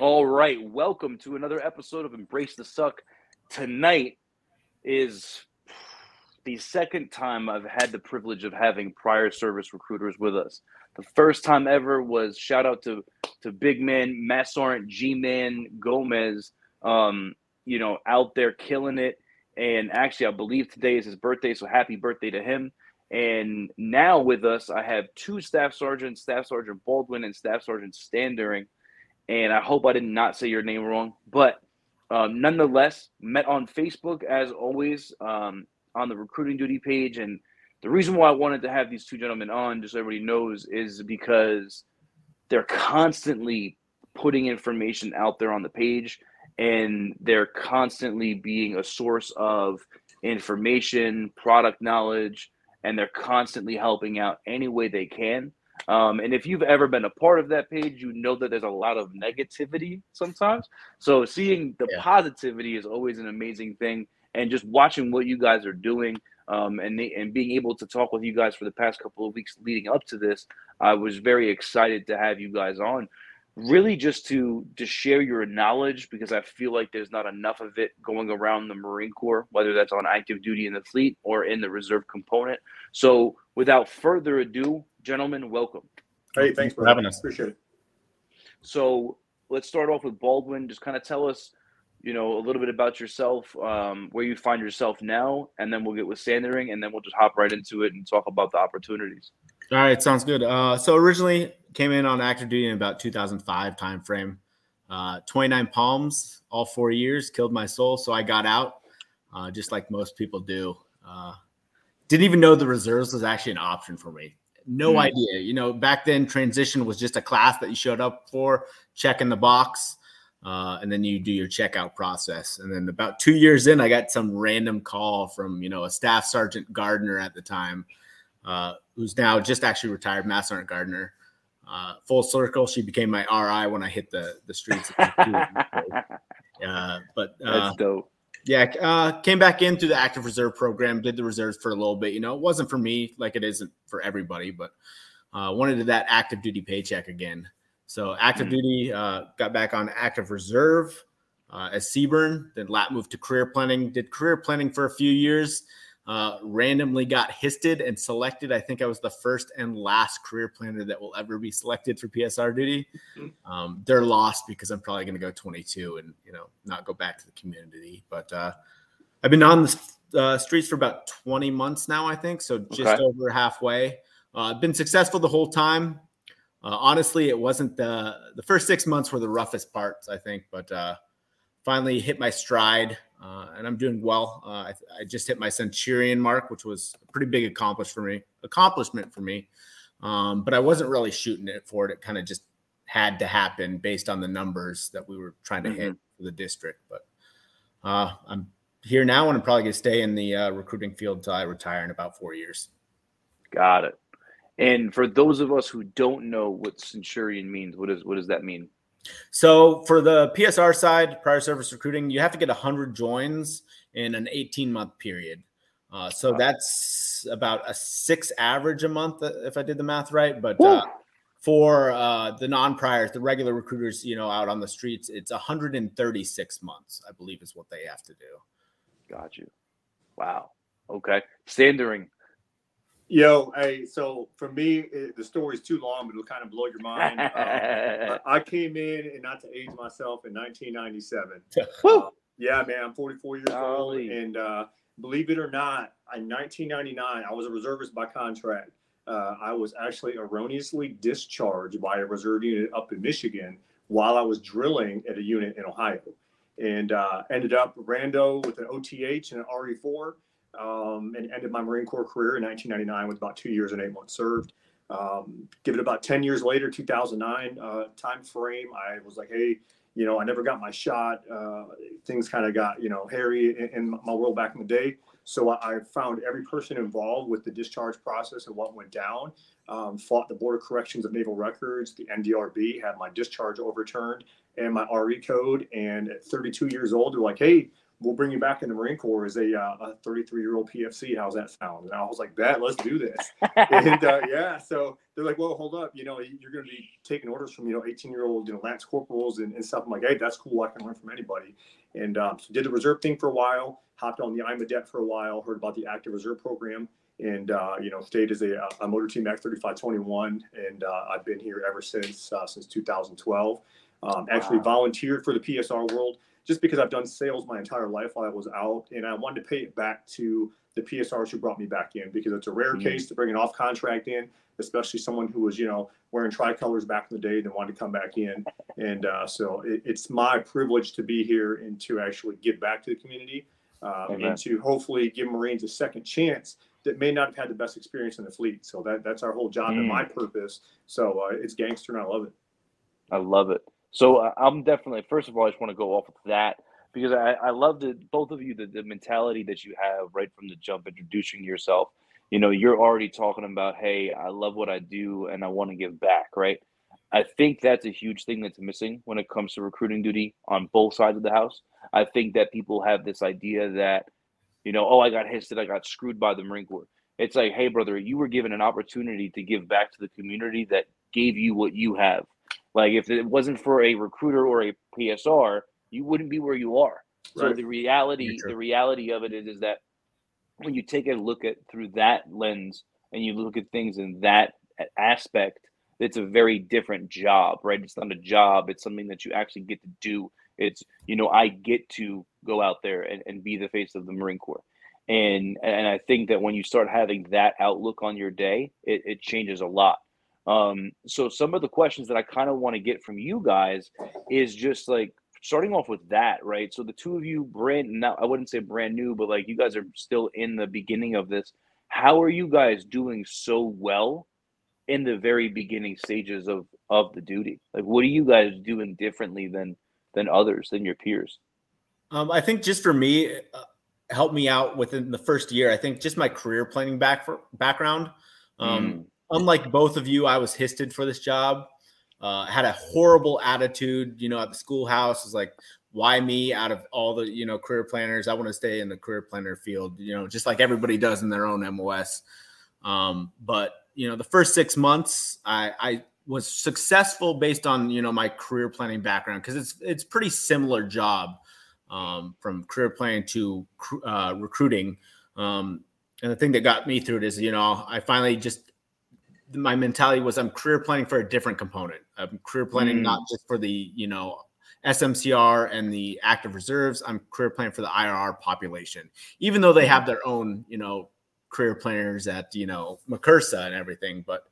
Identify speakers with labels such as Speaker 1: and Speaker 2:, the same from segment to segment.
Speaker 1: All right, welcome to another episode of Embrace the Suck. Tonight is the second time I've had the privilege of having prior service recruiters with us. The first time ever was shout out to to Big Man, Massarant, G Man, Gomez, um, you know, out there killing it. And actually, I believe today is his birthday, so happy birthday to him. And now with us, I have two staff sergeants, Staff Sergeant Baldwin and Staff Sergeant Standering and I hope I did not say your name wrong. But um, nonetheless, met on Facebook as always um, on the recruiting duty page. And the reason why I wanted to have these two gentlemen on, just so everybody knows, is because they're constantly putting information out there on the page and they're constantly being a source of information, product knowledge, and they're constantly helping out any way they can. Um, and if you've ever been a part of that page, you know that there's a lot of negativity sometimes. So seeing the yeah. positivity is always an amazing thing. And just watching what you guys are doing um, and, and being able to talk with you guys for the past couple of weeks leading up to this, I was very excited to have you guys on. Really, just to to share your knowledge because I feel like there's not enough of it going around the Marine Corps, whether that's on active duty in the fleet or in the reserve component. So, without further ado, Gentlemen, welcome.
Speaker 2: Hey, thanks for having us. Appreciate it.
Speaker 1: So let's start off with Baldwin. Just kind of tell us, you know, a little bit about yourself, um, where you find yourself now, and then we'll get with Standering, and then we'll just hop right into it and talk about the opportunities.
Speaker 3: All right, sounds good. Uh, so originally came in on active duty in about 2005 timeframe. Uh, 29 palms, all four years, killed my soul. So I got out, uh, just like most people do. Uh, didn't even know the reserves was actually an option for me no mm. idea. You know, back then transition was just a class that you showed up for, checking the box, uh, and then you do your checkout process. And then about two years in, I got some random call from you know a staff sergeant Gardner at the time, uh, who's now just actually retired, Mass Sergeant Gardner. Uh, full circle, she became my RI when I hit the the streets. uh, but
Speaker 1: uh, that's dope.
Speaker 3: Yeah, uh, came back in through the active reserve program, did the reserves for a little bit. You know, it wasn't for me like it isn't for everybody, but uh, wanted that active duty paycheck again. So active mm-hmm. duty, uh, got back on active reserve uh, as Seaburn, then lat moved to career planning, did career planning for a few years, uh, randomly got histed and selected. I think I was the first and last career planner that will ever be selected for PSR duty. Mm-hmm. Um, they're lost because I'm probably going to go 22 and you know not go back to the community. But uh, I've been on the uh, streets for about 20 months now, I think, so just okay. over halfway. Uh, I've been successful the whole time. Uh, honestly, it wasn't the the first six months were the roughest parts, I think, but uh, finally hit my stride uh, and I'm doing well. Uh, I, I, just hit my Centurion mark, which was a pretty big accomplishment for me. Accomplishment for me, um, but I wasn't really shooting it for it. It kind of just had to happen based on the numbers that we were trying to mm-hmm. hit for the district. But uh, I'm here now, and I'm probably going to stay in the uh, recruiting field until I retire in about four years.
Speaker 1: Got it. And for those of us who don't know what Centurion means, what does what does that mean?
Speaker 3: So for the PSR side, prior service recruiting, you have to get 100 joins in an 18 month period. Uh, so that's about a six average a month, uh, if I did the math right. But uh, for uh, the non priors, the regular recruiters, you know, out on the streets, it's 136 months, I believe, is what they have to do.
Speaker 1: Got you. Wow. Okay. Standering
Speaker 2: Yo, hey, so for me, it, the story's too long, but it'll kind of blow your mind. Uh, I came in, and not to age myself, in 1997. uh, yeah, man, I'm 44 years old, and uh, believe it or not, in 1999, I was a reservist by contract. Uh, I was actually erroneously discharged by a reserve unit up in Michigan while I was drilling at a unit in Ohio, and uh, ended up rando with an OTH and an RE4 um, and ended my Marine Corps career in 1999 with about two years and eight months served. Um, give it about 10 years later, 2009 uh, time frame, I was like, hey, you know, I never got my shot. Uh, things kind of got, you know, hairy in, in, my world back in the day. So I, I, found every person involved with the discharge process and what went down. Um, fought the Board of Corrections of Naval Records, the NDRB, had my discharge overturned and my RE code. And at 32 years old, they're like, hey, we'll bring you back in the Marine Corps as a, uh, a 33 year old PFC. How's that sound? And I was like, that, let's do this. and uh, yeah, so they're like, well, hold up, you know, you're going to be taking orders from, you know, 18 year old, you know, Lance corporals and, and, stuff. I'm like, hey, that's cool. I can learn from anybody. And um, so did the reserve thing for a while, hopped on the IMADET for a while, heard about the active reserve program. And uh, you know, stayed as a, a motor team Act 3521, and uh, I've been here ever since uh, since 2012. Um, actually wow. volunteered for the PSR world just because I've done sales my entire life while I was out, and I wanted to pay it back to the PSRs who brought me back in because it's a rare mm-hmm. case to bring an off contract in, especially someone who was you know wearing tricolors back in the day and wanted to come back in. And uh, so it, it's my privilege to be here and to actually give back to the community um, and to hopefully give Marines a second chance that may not have had the best experience in the fleet. So that that's our whole job mm. and my mm. purpose. So uh, it's gangster, and I love it.
Speaker 1: I love it. So uh, I'm definitely first of all, I just want to go off of that because I, I love the both of you the, the mentality that you have right from the jump, introducing yourself. You know, you're already talking about, hey, I love what I do and I want to give back, right? I think that's a huge thing that's missing when it comes to recruiting duty on both sides of the house. I think that people have this idea that, you know, oh, I got hissed, I got screwed by the Marine Corps. It's like, hey, brother, you were given an opportunity to give back to the community that gave you what you have. Like if it wasn't for a recruiter or a PSR, you wouldn't be where you are. Right. So the reality, the reality of it is, is that when you take a look at through that lens and you look at things in that aspect, it's a very different job, right? It's not a job; it's something that you actually get to do. It's you know, I get to go out there and, and be the face of the Marine Corps. And and I think that when you start having that outlook on your day, it, it changes a lot. Um, so some of the questions that I kind of want to get from you guys is just like starting off with that, right? So the two of you brand now I wouldn't say brand new, but like you guys are still in the beginning of this. How are you guys doing so well in the very beginning stages of of the duty? Like what are you guys doing differently than than others than your peers?
Speaker 3: Um, I think just for me, uh, helped me out within the first year. I think just my career planning back for, background. Um, mm unlike both of you, I was histed for this job. Uh, had a horrible attitude, you know, at the schoolhouse. Was like, why me? Out of all the you know career planners, I want to stay in the career planner field. You know, just like everybody does in their own MOS. Um, but you know, the first six months, I, I was successful based on you know my career planning background because it's it's pretty similar job um, from career planning to uh, recruiting. Um, and the thing that got me through it is, you know, I finally just my mentality was I'm career planning for a different component. I'm career planning mm. not just for the you know SMCR and the active reserves. I'm career planning for the IRR population, even though they have their own you know career planners at you know MCRSA and everything. But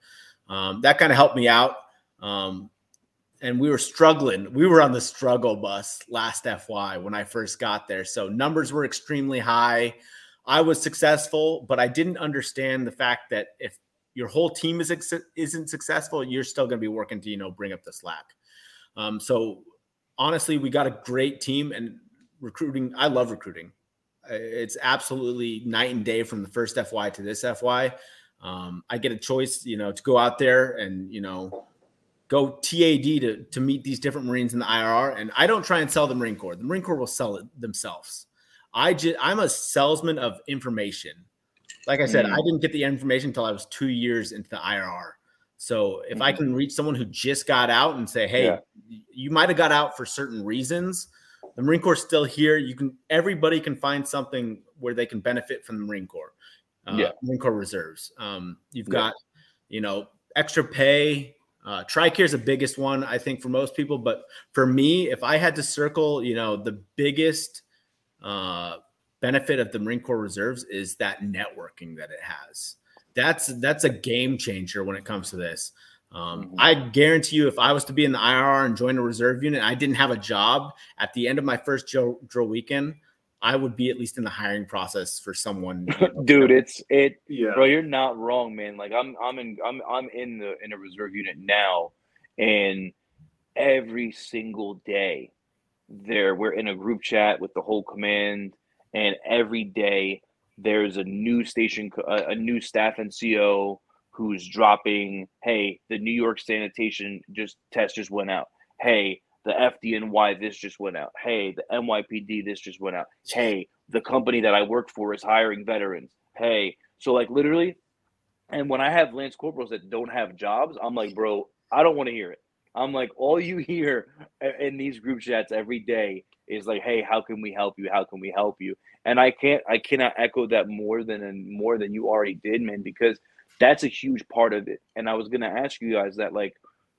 Speaker 3: um, that kind of helped me out. Um, and we were struggling. We were on the struggle bus last FY when I first got there. So numbers were extremely high. I was successful, but I didn't understand the fact that if your whole team is isn't successful, you're still going to be working to you know bring up the slack. Um, so honestly, we got a great team and recruiting. I love recruiting. It's absolutely night and day from the first FY to this FY. Um, I get a choice, you know, to go out there and you know go TAD to to meet these different Marines in the IRR. And I don't try and sell the Marine Corps. The Marine Corps will sell it themselves. I just I'm a salesman of information like I said, mm. I didn't get the information until I was two years into the IRR. So if mm. I can reach someone who just got out and say, "Hey, yeah. you might have got out for certain reasons," the Marine Corps is still here. You can everybody can find something where they can benefit from the Marine Corps. Uh, yeah. Marine Corps reserves. Um, you've yeah. got, you know, extra pay. Uh, Tricare is the biggest one, I think, for most people. But for me, if I had to circle, you know, the biggest uh, benefit of the Marine Corps Reserves is that networking that it has. That's that's a game changer when it comes to this. Um, mm-hmm. I guarantee you, if I was to be in the IRR and join a reserve unit, I didn't have a job at the end of my first drill, drill weekend. I would be at least in the hiring process for someone.
Speaker 1: You know, Dude, it's it, yeah. bro. You're not wrong, man. Like I'm, I'm in, I'm, I'm in the in a reserve unit now, and every single day, there we're in a group chat with the whole command and every day there's a new station, a, new staff and NCO who's dropping, hey, the New York sanitation just test just went out. Hey, the FDNY this just went out. Hey, the NYPD this just went out. Hey, the company that I work for is hiring veterans. Hey, so like literally, and when I have Lance Corporals that don't have jobs, I'm like, bro, I don't want to hear it. I'm like, all you hear in these group chats every day is like, hey, how can we help you? How can we help you? And I can't, I cannot echo that more than and more than you already did, man, because that's a huge part of it. And I was gonna ask you guys that, like,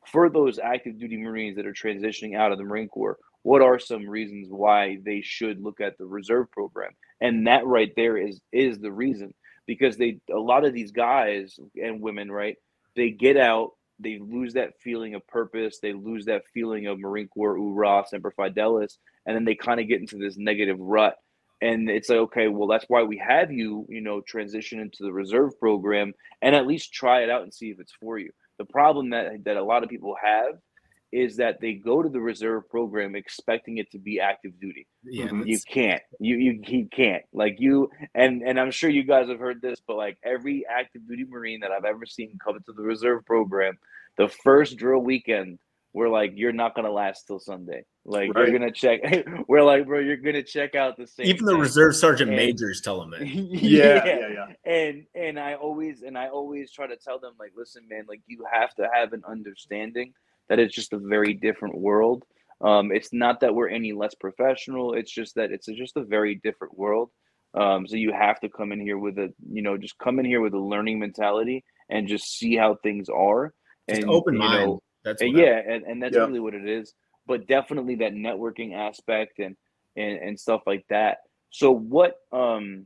Speaker 1: for those active duty Marines that are transitioning out of the Marine Corps, what are some reasons why they should look at the reserve program? And that right there is is the reason because they a lot of these guys and women, right? They get out, they lose that feeling of purpose, they lose that feeling of Marine Corps, hoorah, semper fidelis, and then they kind of get into this negative rut. And it's like, okay, well, that's why we have you, you know, transition into the reserve program and at least try it out and see if it's for you. The problem that that a lot of people have is that they go to the reserve program expecting it to be active duty. Yeah, mm-hmm. you can't. You you he can't. Like you and and I'm sure you guys have heard this, but like every active duty Marine that I've ever seen come to the reserve program, the first drill weekend, we're like, you're not gonna last till Sunday. Like right. you're gonna check. we're like, bro, you're gonna check out the same.
Speaker 3: Even the thing. reserve sergeant and, majors tell them that.
Speaker 1: yeah, yeah, yeah. And and I always and I always try to tell them like, listen, man, like you have to have an understanding that it's just a very different world. Um, it's not that we're any less professional. It's just that it's just a very different world. Um, so you have to come in here with a, you know, just come in here with a learning mentality and just see how things are.
Speaker 3: And open mind. Know,
Speaker 1: that's yeah, and, and that's yeah. really what it is. But definitely that networking aspect and and and stuff like that. So what um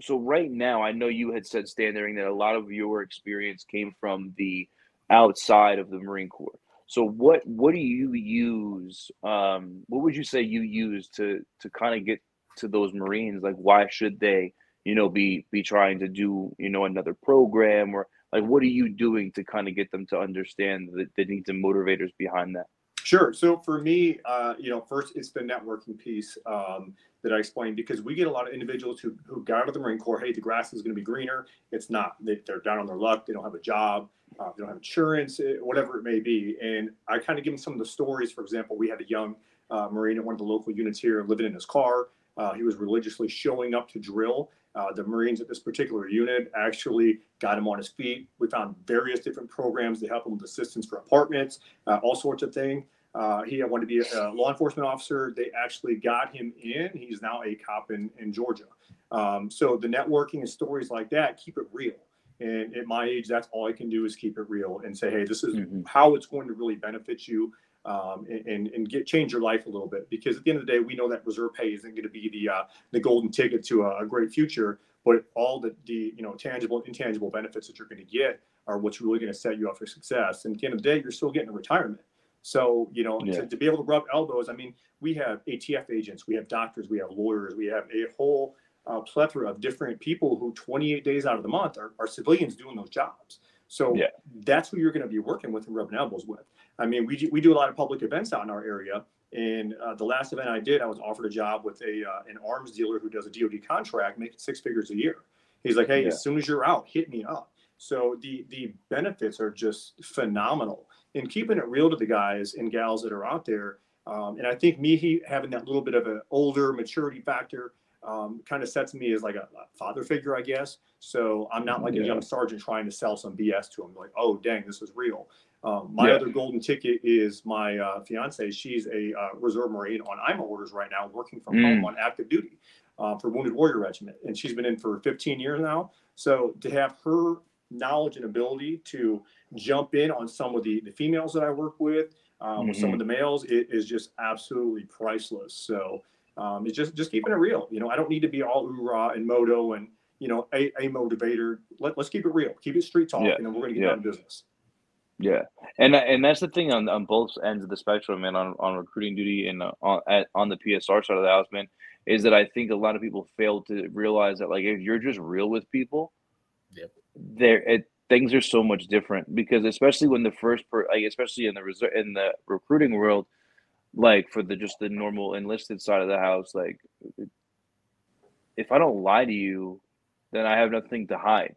Speaker 1: so right now I know you had said Standering that a lot of your experience came from the outside of the Marine Corps. So what what do you use? Um, what would you say you use to to kind of get to those Marines? Like, why should they, you know, be be trying to do you know another program or like what are you doing to kind of get them to understand the, the needs and motivators behind that?
Speaker 2: Sure. So for me, uh, you know, first it's the networking piece um, that I explained because we get a lot of individuals who, who got out of the Marine Corps. Hey, the grass is going to be greener. It's not. They, are down on their luck. They don't have a job. Uh, they don't have insurance, eh, whatever it may be. And I kind of give them some of the stories. For example, we had a young uh, Marine at one of the local units here living in his car. Uh, he was religiously showing up to drill. Uh, the Marines at this particular unit actually got him on his feet. We found various different programs to help him with assistance for apartments, uh, all sorts of things. Uh, he wanted to be a, law enforcement officer. They actually got him in. He's now a cop in, in Georgia. Um, so the networking and stories like that keep it real. And at my age, that's all I can do is keep it real and say, hey, this is mm-hmm. how it's going to really benefit you um, and, and get change your life a little bit. Because at the end of the day, we know that reserve pay isn't going to be the uh, the golden ticket to a, a great future, but all the, the you know tangible intangible benefits that you're going to get are what's really going to set you up for success. And at the end of the day, you're still getting a retirement. So, you know, yeah. to, to, be able to rub elbows, I mean, we have ATF agents, we have doctors, we have lawyers, we have a whole uh, plethora of different people who 28 days out of the month are, are civilians doing those jobs. So yeah. that's who you're going to be working with and rubbing elbows with. I mean, we, we do a lot of public events out in our area. And uh, the last event I did, I was offered a job with a uh, an arms dealer who does a DoD contract, making six figures a year. He's like, hey, yeah. as soon as you're out, hit me up. So the the benefits are just phenomenal and keeping it real to the guys and gals that are out there. Um, and I think me he, having that little bit of an older maturity factor um, kind of sets me as like a, a, father figure, I guess. So I'm not like yeah. a young sergeant trying to sell some BS to him, like, oh, dang, this is real. Um, my yeah. other golden ticket is my uh, fiance. She's a uh, reserve Marine on IMA orders right now, working from mm. home on active duty uh, for Wounded Warrior Regiment. And she's been in for 15 years now. So to have her knowledge and ability to jump in on some of the, the females that I work with, um, mm-hmm. with some of mm-hmm. the males, it is just absolutely priceless. So um, it's just just keeping it real. You know, I don't need to be all hoorah and moto and you know a, a motivator. Let, let's keep it real. Keep it street talk, yeah. and then we're going to get yeah. down to business.
Speaker 1: Yeah, and and that's the thing on, on both ends of the spectrum, man. On, on recruiting duty and uh, on at, on the PSR side of the house, man, is that I think a lot of people fail to realize that like if you're just real with people, yep. there it things are so much different because especially when the first per like especially in the reserve in the recruiting world like for the just the normal enlisted side of the house like if i don't lie to you then i have nothing to hide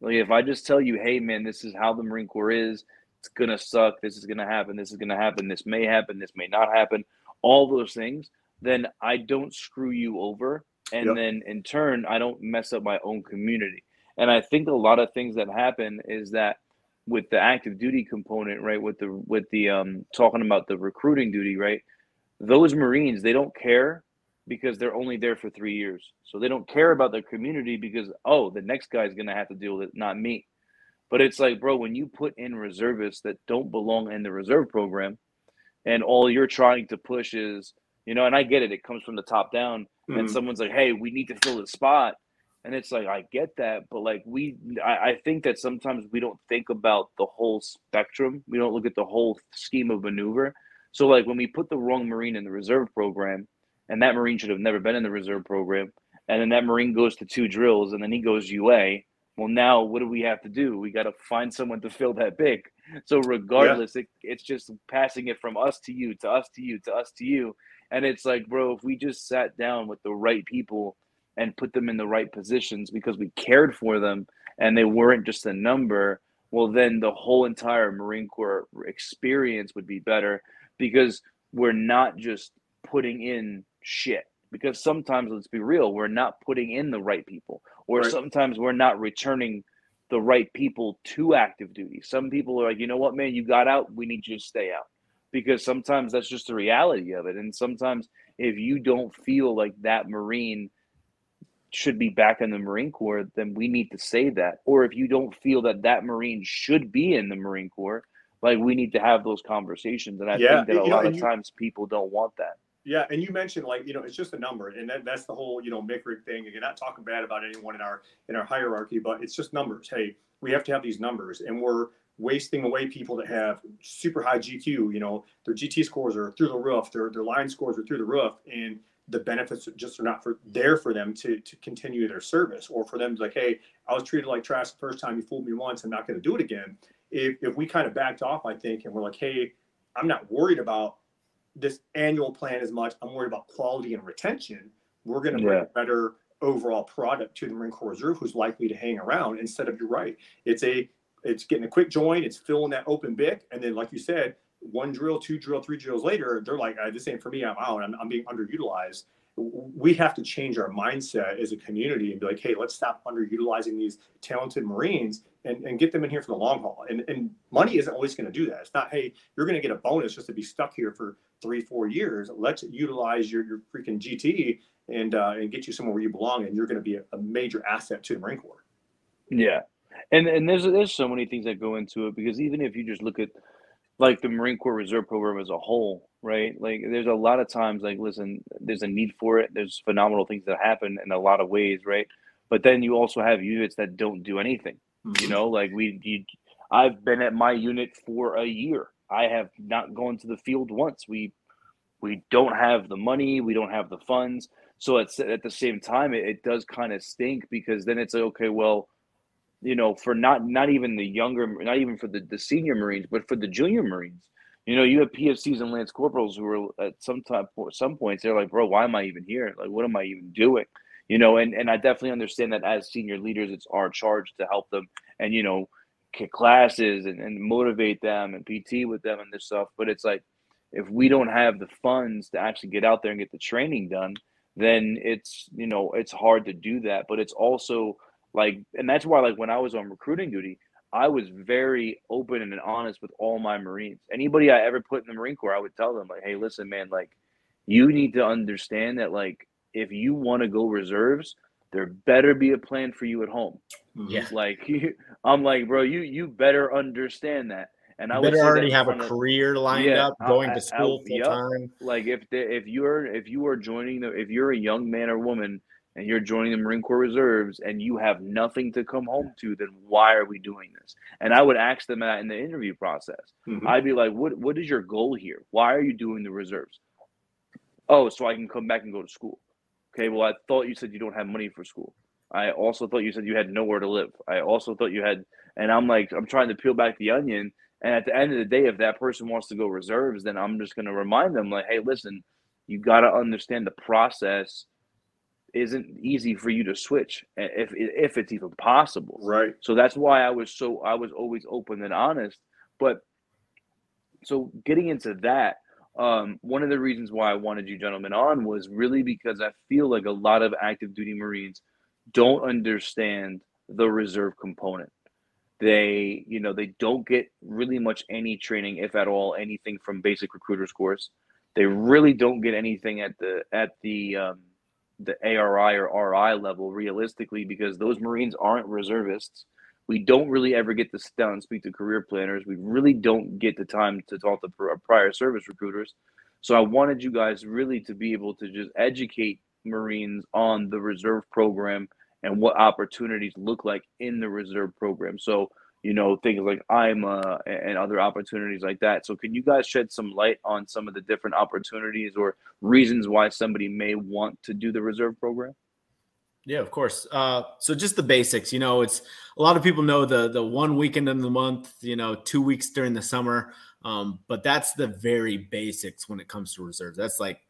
Speaker 1: like if i just tell you hey man this is how the marine corps is it's gonna suck. This is gonna happen. This is gonna happen. This may happen. This may not happen. All those things. Then I don't screw you over, and yep. then in turn, I don't mess up my own community. And I think a lot of things that happen is that with the active duty component, right? With the with the um talking about the recruiting duty, right? Those Marines, they don't care because they're only there for three years. So they don't care about their community because oh, the next guy's gonna have to deal with it, not me. But it's like, bro, when you put in reservists that don't belong in the reserve program, and all you're trying to push is, you know, and I get it, it comes from the top down, mm-hmm. and someone's like, hey, we need to fill the spot. And it's like, I get that, but like we, I, I think that sometimes we don't think about the whole spectrum. We don't look at the whole scheme of maneuver. So like when we put the wrong Marine in the reserve program, and that Marine should have never been in the reserve program, and then that Marine goes to two drills, and then he goes UA, well, now what do we have to do? We got to find someone to fill that BIC. So regardless, yeah. it, it's just passing it from us to you, to us to you, to us to you. And it's like, bro, if we just sat down with the right people and put them in the right positions because we cared for them and they weren't just a number, well, then the whole entire Marine Corps experience would be better because we're not just putting in shit. Because sometimes let's be real we're not putting in the right people or right. sometimes we're not returning the right people to active duty. Some people are like you know what man? You got out. We need you to stay out. Because sometimes that's just the reality of it. And sometimes if you don't feel like that marine should be back in the marine corps then we need to say that or if you don't feel that that marine should be in the marine corps like we need to have those conversations and i yeah, think that a lot know, of you, times people don't want that
Speaker 2: yeah, and you mentioned like you know it's just a number, and that, that's the whole you know MCRG thing. And you're not talking bad about anyone in our in our hierarchy, but it's just numbers. Hey, we have to have these numbers, and we're wasting away people that have super high GQ. You know, their GT scores are through the roof, their their line scores are through the roof, and the benefits just are not for there for them to to continue their service, or for them to like, hey, I was treated like trash the first time, you fooled me once, I'm not going to do it again. If if we kind of backed off, I think, and we're like, hey, I'm not worried about this annual plan as much. I'm worried about quality and retention. We're going to bring yeah. a better overall product to the Marine Corps Reserve who's likely to hang around instead of you're right. It's a it's getting a quick join, it's filling that open bit, and then like you said, one drill, two drill, three drills later, they're like, this ain't for me. I'm out. I'm, I'm being underutilized. We have to change our mindset as a community and be like, hey, let's stop underutilizing these talented Marines and, and get them in here for the long haul. And, and money isn't always going to do that. It's not, hey, you're going to get a bonus just to be stuck here for three, four years. Let's utilize your, your freaking GT and uh, and get you somewhere where you belong, and you're going to be a, a, major asset to the Marine Corps.
Speaker 1: Yeah, and and there's there's so many things that go into it because even if you just look at like the Marine Corps Reserve Program as a whole, right? Like there's a lot of times like listen, there's a need for it. There's phenomenal things that happen in a lot of ways, right? But then you also have units that don't do anything. Mm-hmm. You know, like we you, I've been at my unit for a year I have not gone to the field once. We we don't have the money, we don't have the funds. So it's at the same time, it, it does kind of stink because then it's like, okay, well, you know, for not not even the younger, not even for the, the senior Marines, but for the junior Marines, you know, you have PFCs and Lance Corporals who are at some time, some points, they're like, bro, why am I even here? Like, what am I even doing? You know, and and I definitely understand that as senior leaders, it's our charge to help them and you know kick classes and, and motivate them and PT with them and this stuff. But it's like if we don't have the funds to actually get out there and get the training done, then it's you know it's hard to do that. But it's also like, and that's why like when I was on recruiting duty, I was very open and honest with all my Marines. Anybody I ever put in the Marine Corps, I would tell them like, hey, listen, man, like you need to understand that like if you want to go reserves, there better be a plan for you at home. Mm-hmm.
Speaker 3: Yeah.
Speaker 1: Like I'm like, bro, you you better understand that. And I
Speaker 3: would already have a career lined yeah, up, going I, to school full yep. time.
Speaker 1: Like if the, if you're if you are joining the if you're a young man or woman and you're joining the Marine Corps Reserves and you have nothing to come home to, then why are we doing this? And I would ask them that in the interview process. Mm-hmm. I'd be like, what what is your goal here? Why are you doing the reserves? Oh, so I can come back and go to school. Okay, well, I thought you said you don't have money for school. I also thought you said you had nowhere to live. I also thought you had, and I'm like, I'm trying to peel back the onion. And at the end of the day, if that person wants to go reserves, then I'm just going to remind them, like, hey, listen, you got to understand the process isn't easy for you to switch if if it's even possible.
Speaker 2: Right.
Speaker 1: So that's why I was so I was always open and honest. But so getting into that, um, one of the reasons why I wanted you gentlemen on was really because I feel like a lot of active duty Marines don't understand the reserve component. They, you know, they don't get really much any training, if at all, anything from basic recruiters course. They really don't get anything at the at the um, the ARI or RI level realistically because those Marines aren't reservists. We don't really ever get to sit down and speak to career planners. We really don't get the time to talk to prior service recruiters. So I wanted you guys really to be able to just educate Marines on the reserve program and what opportunities look like in the reserve program. So, you know, things like IMA and other opportunities like that. So, can you guys shed some light on some of the different opportunities or reasons why somebody may want to do the reserve program?
Speaker 3: Yeah, of course. Uh, so just the basics, you know, it's a lot of people know the the one weekend in the month, you know, two weeks during the summer, um, but that's the very basics when it comes to reserves. That's like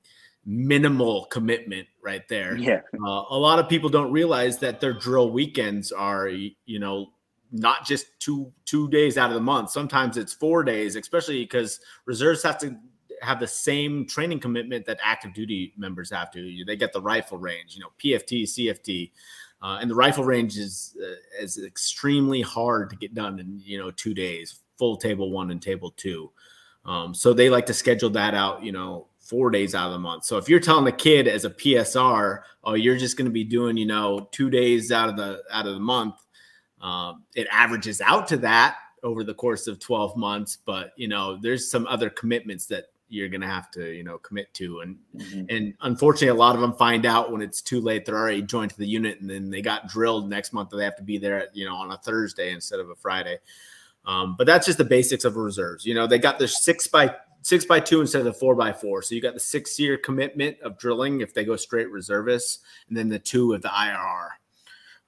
Speaker 3: minimal commitment right there.
Speaker 1: Yeah.
Speaker 3: Uh, a lot of people don't realize that their drill weekends are, you know, not just two two days out of the month. Sometimes it's four days, especially because reserves have to have the same training commitment that active duty members have to. They get the rifle range, you know, PFT, CFT, uh, and the rifle range is uh, is extremely hard to get done in you know two days, full table one and table two. Um, so they like to schedule that out, you know, four days out of the month. So if you're telling the kid as a PSR, oh, you're just going to be doing, you know, two days out of the out of the month, um, it averages out to that over the course of 12 months. But you know, there's some other commitments that you're going to have to, you know, commit to, and mm-hmm. and unfortunately, a lot of them find out when it's too late. They're already joined to the unit, and then they got drilled next month. That they have to be there, you know, on a Thursday instead of a Friday. Um, but that's just the basics of reserves. You know, they got their six by six by two instead of the four by four. So you got the six year commitment of drilling if they go straight reservists, and then the two of the IRR.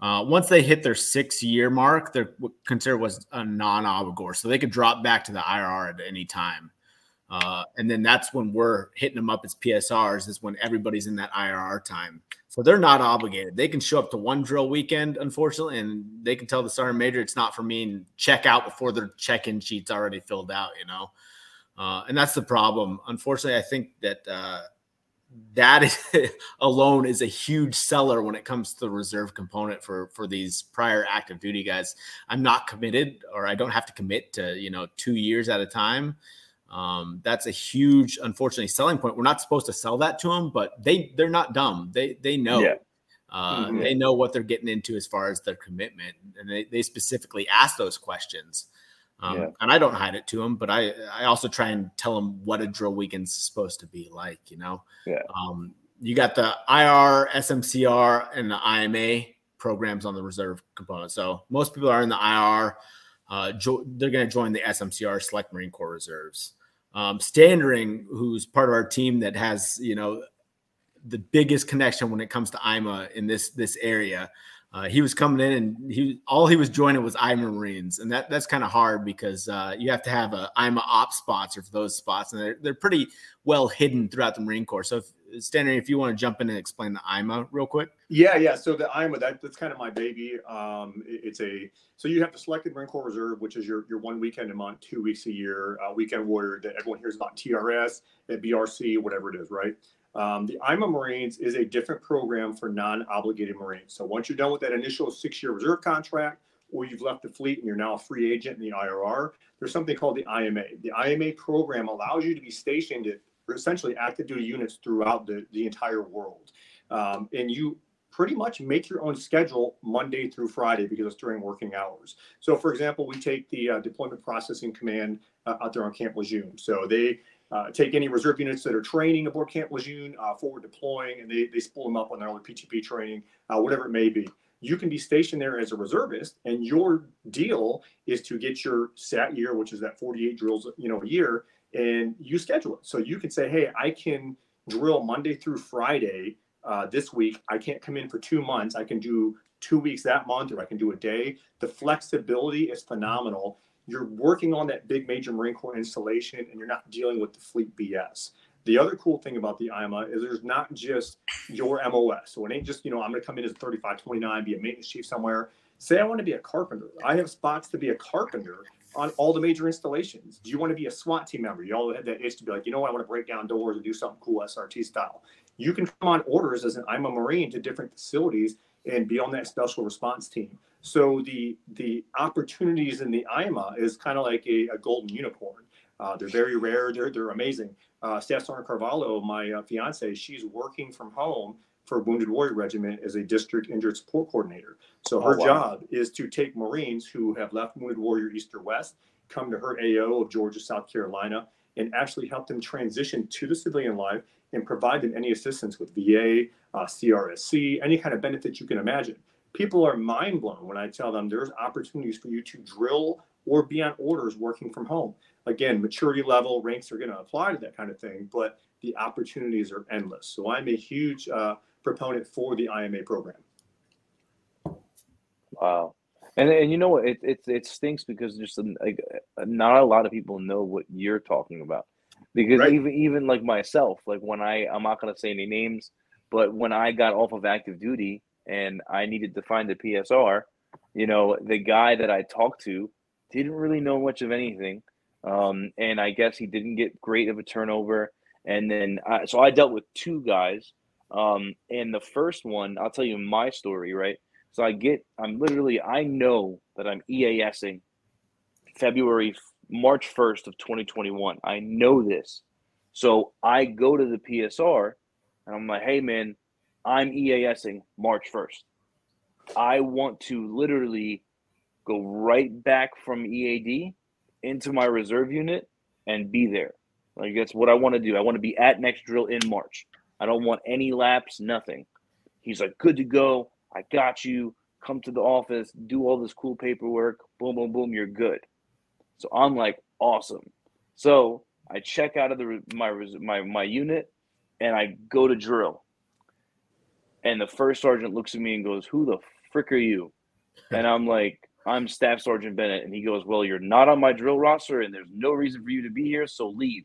Speaker 3: Uh, once they hit their six year mark, they're considered was a non obligor, so they could drop back to the IRR at any time. Uh, and then that's when we're hitting them up as PSRs, is when everybody's in that IRR time. So they're not obligated. They can show up to one drill weekend, unfortunately, and they can tell the sergeant major it's not for me and check out before their check in sheet's already filled out, you know. Uh, and that's the problem. Unfortunately, I think that uh, that is, alone is a huge seller when it comes to the reserve component for for these prior active duty guys. I'm not committed, or I don't have to commit to you know two years at a time. Um, that's a huge, unfortunately, selling point. We're not supposed to sell that to them, but they they're not dumb. They they know. Yeah. Uh, mm-hmm. They know what they're getting into as far as their commitment, and they, they specifically ask those questions. Um, yeah. And I don't hide it to them, but I I also try and tell them what a drill weekend's supposed to be like. You know,
Speaker 1: yeah.
Speaker 3: Um, you got the IR, SMCR, and the IMA programs on the reserve component. So most people are in the IR. Uh, jo- they're going to join the SMCR Select Marine Corps Reserves. Um, Standering, who's part of our team that has you know the biggest connection when it comes to IMA in this this area. Uh, he was coming in and he all he was joining was IMA Marines, and that that's kind of hard because uh, you have to have a IMA op sponsor for those spots, and they're they're pretty well hidden throughout the Marine Corps. So, if, Stanley, if you want to jump in and explain the IMA real quick.
Speaker 2: Yeah, yeah. So the IMA that, that's kind of my baby. Um, it, it's a so you have the selected Marine Corps Reserve, which is your your one weekend a month, two weeks a year, uh, weekend warrior that everyone hears about TRS, at BRC, whatever it is, right? Um, the IMA Marines is a different program for non-obligated Marines. So once you're done with that initial six-year reserve contract, or you've left the fleet and you're now a free agent in the IRR, there's something called the IMA. The IMA program allows you to be stationed at essentially active duty units throughout the, the entire world. Um, and you pretty much make your own schedule Monday through Friday because it's during working hours. So, for example, we take the uh, Deployment Processing Command uh, out there on Camp Lejeune. So they uh, take any reserve units that are training aboard Camp Lejeune, uh, forward deploying, and they, they spool them up on their own PTP training, uh, whatever it may be. You can be stationed there as a reservist, and your deal is to get your SAT year, which is that 48 drills, you know, a year, and you schedule it. So you can say, hey, I can drill Monday through Friday uh, this week. I can't come in for two months. I can do two weeks that month, or I can do a day. The flexibility is phenomenal you're working on that big major Marine Corps installation and you're not dealing with the fleet BS. The other cool thing about the IMA is there's not just your MOS. So it ain't just, you know, I'm going to come in as a 3529, be a maintenance chief somewhere. Say I want to be a carpenter. I have spots to be a carpenter on all the major installations. Do you want to be a SWAT team member? You all had that itch to be like, you know what, I want to break down doors and do something cool SRT style. You can come on orders as an IMA Marine to different facilities and be on that special response team. So the the opportunities in the IMA is kind of like a, a golden unicorn. Uh, they're very rare. They're they're amazing. Uh, Staff Sergeant Carvalho, my uh, fiance, she's working from home for Wounded Warrior Regiment as a district injured support coordinator. So her oh, wow. job is to take Marines who have left Wounded Warrior East or West, come to her AO of Georgia, South Carolina, and actually help them transition to the civilian life and provide them any assistance with VA, uh, CRSC, any kind of benefit you can imagine. People are mind blown when I tell them there's opportunities for you to drill or be on orders working from home. Again, maturity level ranks are going to apply to that kind of thing, but the opportunities are endless. So I'm a huge uh, proponent for the IMA program.
Speaker 1: Wow. And, and you know what? It, it, it stinks because just like not a lot of people know what you're talking about. Because right. even even like myself, like when I I'm not gonna say any names, but when I got off of active duty and I needed to find the PSR, you know, the guy that I talked to didn't really know much of anything. Um, and I guess he didn't get great of a turnover. And then, I, so I dealt with two guys. Um, and the first one, I'll tell you my story, right? So I get, I'm literally, I know that I'm EASing February, March 1st of 2021. I know this. So I go to the PSR and I'm like, hey, man, I'm EASing March 1st. I want to literally go right back from EAD into my reserve unit and be there. Like that's what I want to do. I want to be at next drill in March. I don't want any laps, nothing. He's like, good to go. I got you. Come to the office, do all this cool paperwork. Boom, boom, boom. You're good. So I'm like, awesome. So I check out of the my my my unit, and I go to drill. And the first sergeant looks at me and goes, "Who the frick are you?" And I'm like, I'm Staff Sergeant Bennett. And he goes, Well, you're not on my drill roster and there's no reason for you to be here, so leave.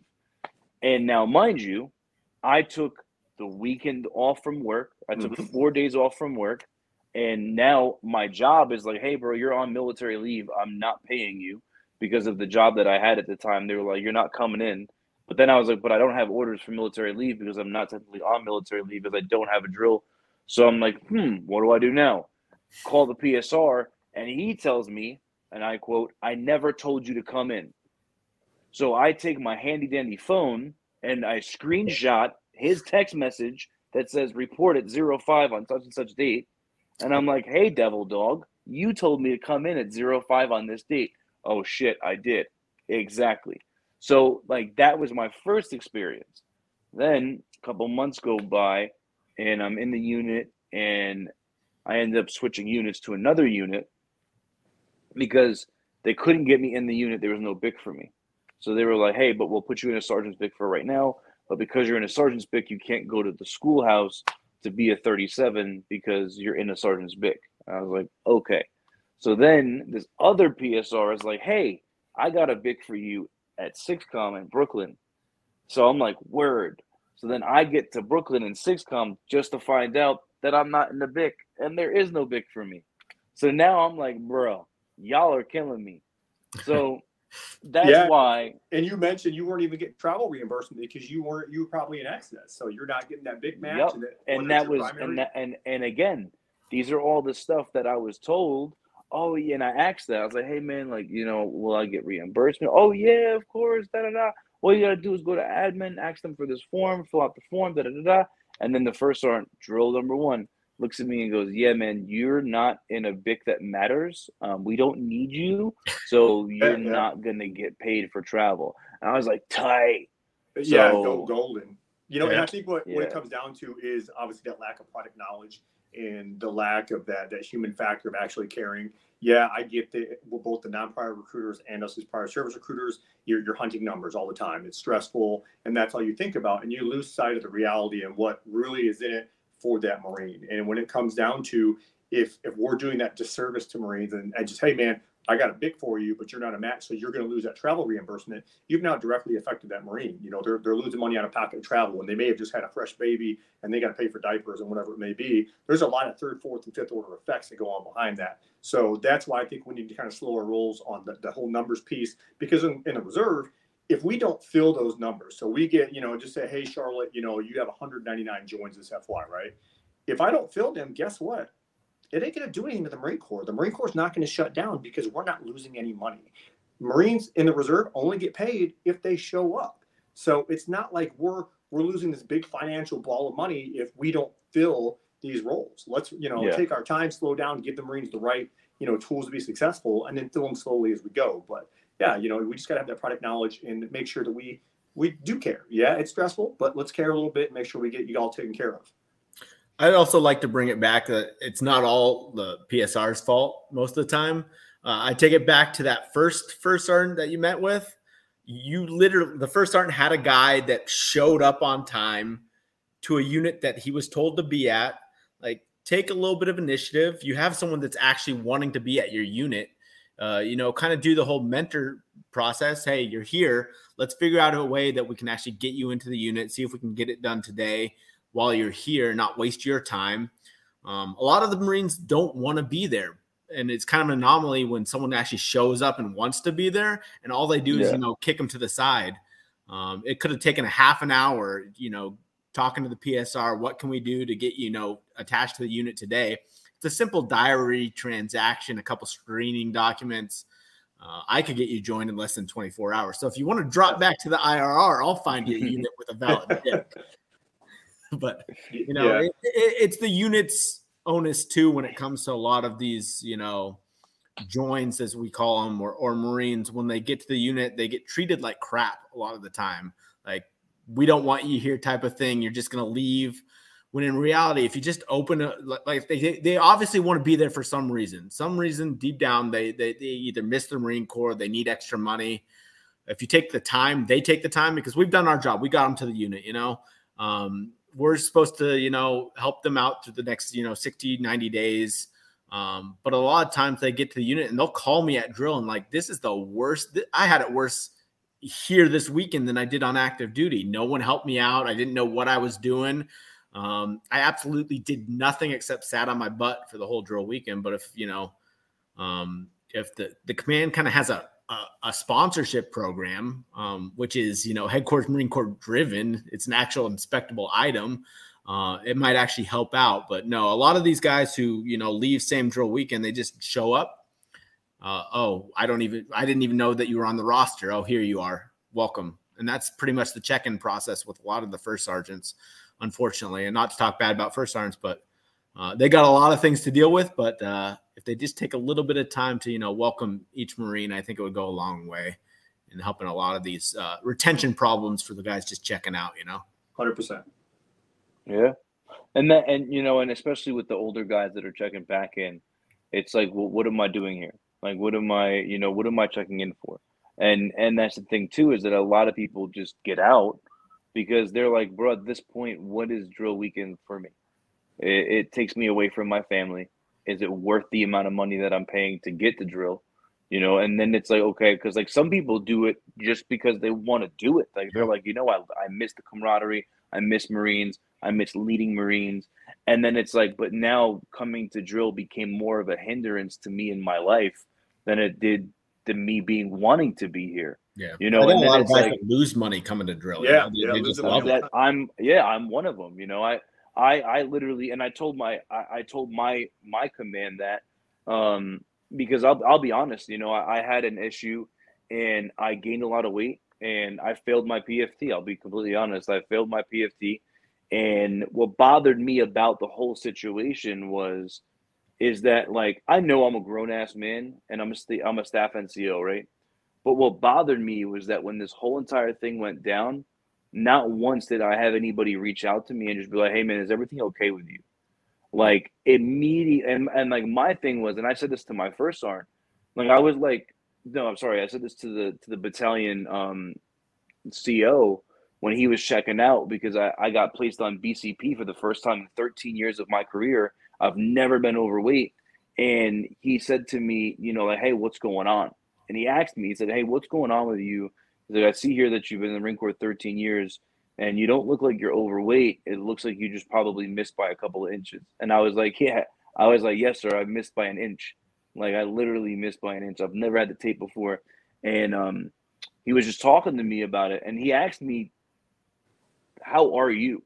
Speaker 1: And now, mind you, I took the weekend off from work. I took mm-hmm. four days off from work. And now my job is like, hey, bro, you're on military leave. I'm not paying you because of the job that I had at the time. They were like, you're not coming in. But then I was like, but I don't have orders for military leave because I'm not technically on military leave because I don't have a drill. So I'm like, hmm, what do I do now? Call the PSR and he tells me, and I quote, I never told you to come in. So I take my handy dandy phone and I screenshot his text message that says report at 05 on such and such date. And I'm like, hey, devil dog, you told me to come in at 05 on this date. Oh, shit, I did. Exactly. So, like, that was my first experience. Then a couple months go by and I'm in the unit and I end up switching units to another unit because they couldn't get me in the unit. There was no BIC for me. So they were like, hey, but we'll put you in a sergeant's BIC for right now. But because you're in a sergeant's BIC, you can't go to the schoolhouse to be a 37 because you're in a sergeant's BIC. I was like, okay. So then this other PSR is like, hey, I got a BIC for you at 6COM in Brooklyn. So I'm like, word. So then I get to Brooklyn in 6COM just to find out that I'm not in the BIC and there is no BIC for me. So now I'm like, bro, y'all are killing me. So that's yeah. why.
Speaker 2: And you mentioned you weren't even getting travel reimbursement because you weren't you were probably in excess, so you're not getting that BIC match. Yep.
Speaker 1: And, that, and that was primary. and that, and and again, these are all the stuff that I was told. Oh yeah, and I asked that. I was like, hey man, like you know, will I get reimbursement? Oh yeah, of course. Da da da. All you gotta do is go to admin, ask them for this form, fill out the form, da da da da. And then the first sergeant, drill number one looks at me and goes, "Yeah, man, you're not in a BIC that matters. Um, we don't need you, so you're yeah, not gonna get paid for travel." And I was like, "Tight."
Speaker 2: Yeah, so, golden. You know, yeah. and I think what, yeah. what it comes down to is obviously that lack of product knowledge and the lack of that that human factor of actually caring. Yeah, I get that both the non-prior recruiters and us as prior service recruiters, you're, you're hunting numbers all the time. It's stressful, and that's all you think about, and you lose sight of the reality and what really is in it for that Marine. And when it comes down to if if we're doing that disservice to Marines and, and just hey man, I got a BIC for you, but you're not a match, so you're going to lose that travel reimbursement. You've now directly affected that Marine. You know, they're, they're losing money out of pocket travel, and they may have just had a fresh baby and they got to pay for diapers and whatever it may be. There's a lot of third, fourth, and fifth order effects that go on behind that. So that's why I think we need to kind of slow our rolls on the, the whole numbers piece because in, in a reserve, if we don't fill those numbers, so we get, you know, just say, hey, Charlotte, you know, you have 199 joins this FY, right? If I don't fill them, guess what? It ain't going to do anything to the Marine Corps. The Marine Corps is not going to shut down because we're not losing any money. Marines in the reserve only get paid if they show up. So it's not like we're we're losing this big financial ball of money if we don't fill these roles. Let's you know yeah. take our time, slow down, give the Marines the right you know tools to be successful, and then fill them slowly as we go. But yeah, you know we just got to have that product knowledge and make sure that we we do care. Yeah, it's stressful, but let's care a little bit and make sure we get you all taken care of.
Speaker 3: I'd also like to bring it back that it's not all the PSR's fault most of the time. Uh, I take it back to that first first sergeant that you met with. You literally the first sergeant had a guy that showed up on time to a unit that he was told to be at. Like, take a little bit of initiative. You have someone that's actually wanting to be at your unit. Uh, you know, kind of do the whole mentor process. Hey, you're here. Let's figure out a way that we can actually get you into the unit. See if we can get it done today while you're here, not waste your time. Um, a lot of the Marines don't want to be there. And it's kind of an anomaly when someone actually shows up and wants to be there, and all they do yeah. is, you know, kick them to the side. Um, it could have taken a half an hour, you know, talking to the PSR. What can we do to get you know attached to the unit today? It's a simple diary transaction, a couple screening documents. Uh, I could get you joined in less than 24 hours. So if you want to drop back to the IRR, I'll find you a unit with a valid but you know, yeah. it, it, it's the units onus too when it comes to a lot of these, you know, joins as we call them, or, or Marines. When they get to the unit, they get treated like crap a lot of the time. Like we don't want you here, type of thing. You're just gonna leave. When in reality, if you just open a like they they obviously want to be there for some reason. Some reason deep down they they, they either miss the Marine Corps, they need extra money. If you take the time, they take the time because we've done our job. We got them to the unit, you know. Um, we're supposed to, you know, help them out through the next, you know, 60, 90 days. Um, but a lot of times they get to the unit and they'll call me at drill and like, this is the worst. I had it worse here this weekend than I did on active duty. No one helped me out. I didn't know what I was doing. Um, I absolutely did nothing except sat on my butt for the whole drill weekend. But if, you know, um, if the, the command kind of has a, a, a sponsorship program, um, which is you know headquarters Marine Corps driven. It's an actual inspectable item. Uh, it might actually help out, but no, a lot of these guys who you know leave same drill weekend, they just show up. Uh, oh, I don't even I didn't even know that you were on the roster. Oh, here you are. Welcome. And that's pretty much the check-in process with a lot of the first sergeants, unfortunately. And not to talk bad about first sergeants, but uh, they got a lot of things to deal with. But uh, if they just take a little bit of time to you know welcome each marine i think it would go a long way in helping a lot of these uh, retention problems for the guys just checking out you know?
Speaker 2: 100%
Speaker 1: yeah. And that and you know and especially with the older guys that are checking back in it's like well what am i doing here? Like what am i you know what am i checking in for? And and that's the thing too is that a lot of people just get out because they're like bro at this point what is drill weekend for me? It, it takes me away from my family is it worth the amount of money that I'm paying to get the drill? You know, and then it's like, okay, because like some people do it just because they want to do it. Like they're like, you know, I, I miss the camaraderie, I miss Marines, I miss leading Marines. And then it's like, but now coming to drill became more of a hindrance to me in my life than it did to me being wanting to be here.
Speaker 3: Yeah,
Speaker 1: you know, and then it's like
Speaker 3: lose money coming to drill.
Speaker 2: Yeah,
Speaker 3: you know?
Speaker 2: they, yeah, they
Speaker 1: just love that. I'm yeah, I'm one of them. You know, I I I literally and I told my I, I told my my command that um because I'll I'll be honest, you know, I, I had an issue and I gained a lot of weight and I failed my PFT. I'll be completely honest. I failed my PFT. And what bothered me about the whole situation was is that like I know I'm a grown ass man and I'm a st- I'm a staff NCO, right? But what bothered me was that when this whole entire thing went down, not once did I have anybody reach out to me and just be like, "Hey, man, is everything okay with you?" Like immediate and and like my thing was, and I said this to my first sergeant, like I was like, no, I'm sorry, I said this to the to the battalion um, CO when he was checking out because I, I got placed on BCP for the first time in 13 years of my career. I've never been overweight. and he said to me, you know, like, hey, what's going on? And he asked me, he said, hey, what's going on with you? Like, I see here that you've been in the Marine Corps 13 years and you don't look like you're overweight. It looks like you just probably missed by a couple of inches. And I was like, yeah. I was like, yes, sir. I missed by an inch. Like I literally missed by an inch. I've never had the tape before. And um, he was just talking to me about it. And he asked me, how are you?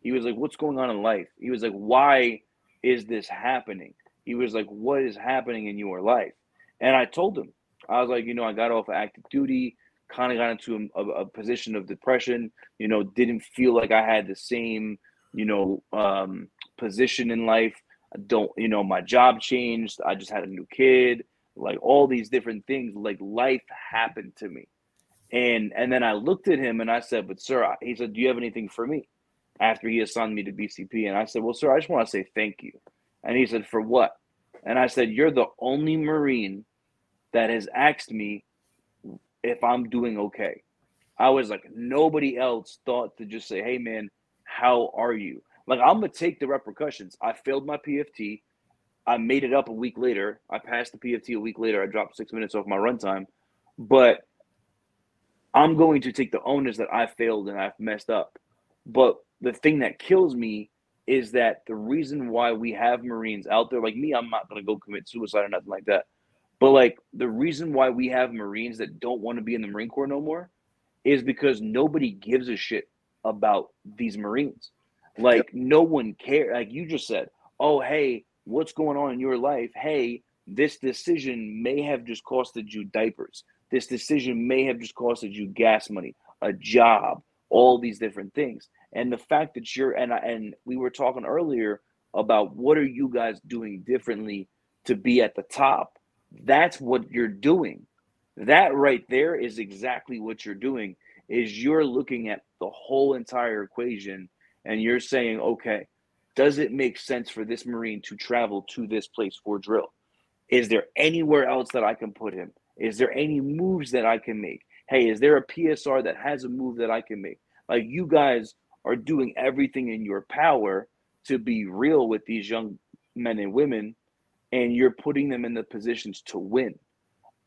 Speaker 1: He was like, what's going on in life? He was like, why is this happening? He was like, what is happening in your life? And I told him, I was like, you know, I got off active duty kind of got into a, a, position of depression. You know, didn't feel like I had the same, you know, um, position in life. I don't, you know, my job changed. I just had a new kid. Like all these different things. Like life happened to me, and and then I looked at him and I said, "But sir," he said, "Do you have anything for me?" After he assigned me to BCP, and I said, "Well, sir, I just want to say thank you." And he said, "For what?" And I said, "You're the only Marine that has asked me if I'm doing okay. I was like, nobody else thought to just say, hey, man, how are you? Like, I'm going to take the repercussions. I failed my PFT. I made it up a week later. I passed the PFT a week later. I dropped six minutes off my runtime. But I'm going to take the onus that I failed and I've messed up. But the thing that kills me is that the reason why we have Marines out there, like me, I'm not going to go commit suicide or nothing like that. But like the reason why we have Marines that don't want to be in the Marine Corps no more is because nobody gives a shit about these Marines. Like yep. no one cares. Like you just said, oh hey, what's going on in your life? Hey, this decision may have just costed you diapers. This decision may have just costed you gas money, a job, all these different things. And the fact that you're and and we were talking earlier about what are you guys doing differently to be at the top that's what you're doing. That right there is exactly what you're doing is you're looking at the whole entire equation and you're saying, okay, does it make sense for this Marine to travel to this place for drill? Is there anywhere else that I can put him? Is there any moves that I can make? Hey, is there a PSR that has a move that I can make? Like you guys are doing everything in your power to be real with these young men and women and you're putting them in the positions to win.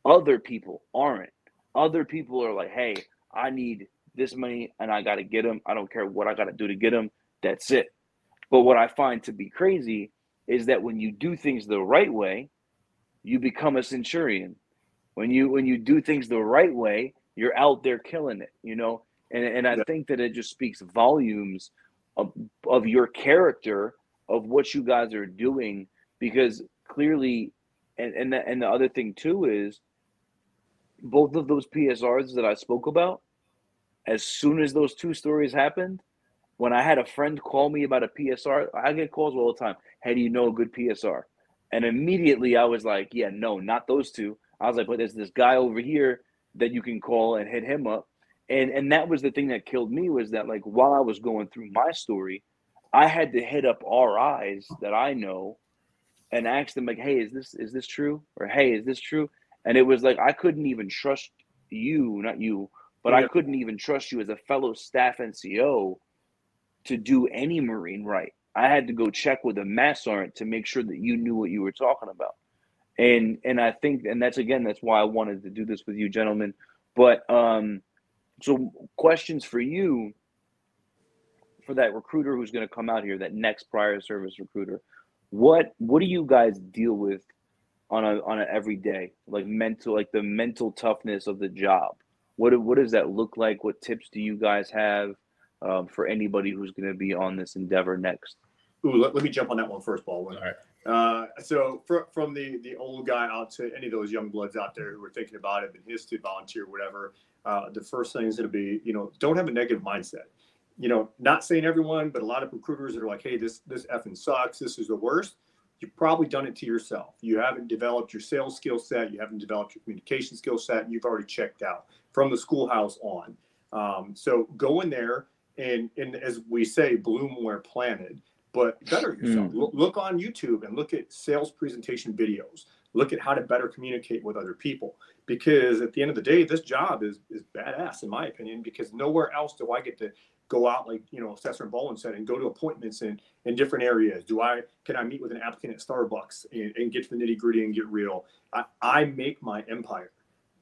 Speaker 1: Other people aren't. Other people are like, hey, I need this money and I got to get them. I don't care what I got to do to get them. That's it. But what I find to be crazy is that when you do things the right way, you become a centurion. When you when you do things the right way, you're out there killing it, you know? And and I yeah. think that it just speaks volumes of of your character of what you guys are doing because clearly, and and the, and the other thing too is both of those PSRs that I spoke about. As soon as those two stories happened, when I had a friend call me about a PSR, I get calls all the time. Hey, do you know a good PSR? And immediately I was like, yeah, no, not those two. I was like, but there's this guy over here that you can call and hit him up. And and that was the thing that killed me was that like while I was going through my story, I had to hit up RIs that I know and asked them like, "Hey, is this is this true?" or "Hey, is this true?" And it was like I couldn't even trust you, not you, but yeah. I couldn't even trust you as a fellow staff NCO to do any Marine right. I had to go check with a mass sergeant to make sure that you knew what you were talking about. And and I think and that's again that's why I wanted to do this with you gentlemen. But um so questions for you for that recruiter who's going to come out here, that next prior service recruiter what what do you guys deal with on a on an everyday like mental like the mental toughness of the job? What what does that look like? What tips do you guys have um, for anybody who's going to be on this endeavor next?
Speaker 2: Ooh, let, let me jump on that one first baldwin. All right. Uh, so for, from the the old guy out to any of those young bloods out there who are thinking about it and his to volunteer whatever uh, the first thing is going to be you know don't have a negative mindset you know, not saying everyone, but a lot of recruiters that are like, hey, this this effing sucks. This is the worst. You've probably done it to yourself. You haven't developed your sales skill set. You haven't developed your communication skill set. You've already checked out from the schoolhouse on. Um, so go in there and, and as we say, bloom where planted, but better yourself. Mm. Look, look on YouTube and look at sales presentation videos. Look at how to better communicate with other people. Because at the end of the day, this job is is badass in my opinion. Because nowhere else do I get to go out like you know Sasser and Baldwin said and go to appointments in in different areas? Do I can I meet with an applicant at Starbucks and, and get to the nitty gritty and get real? I, I make my empire.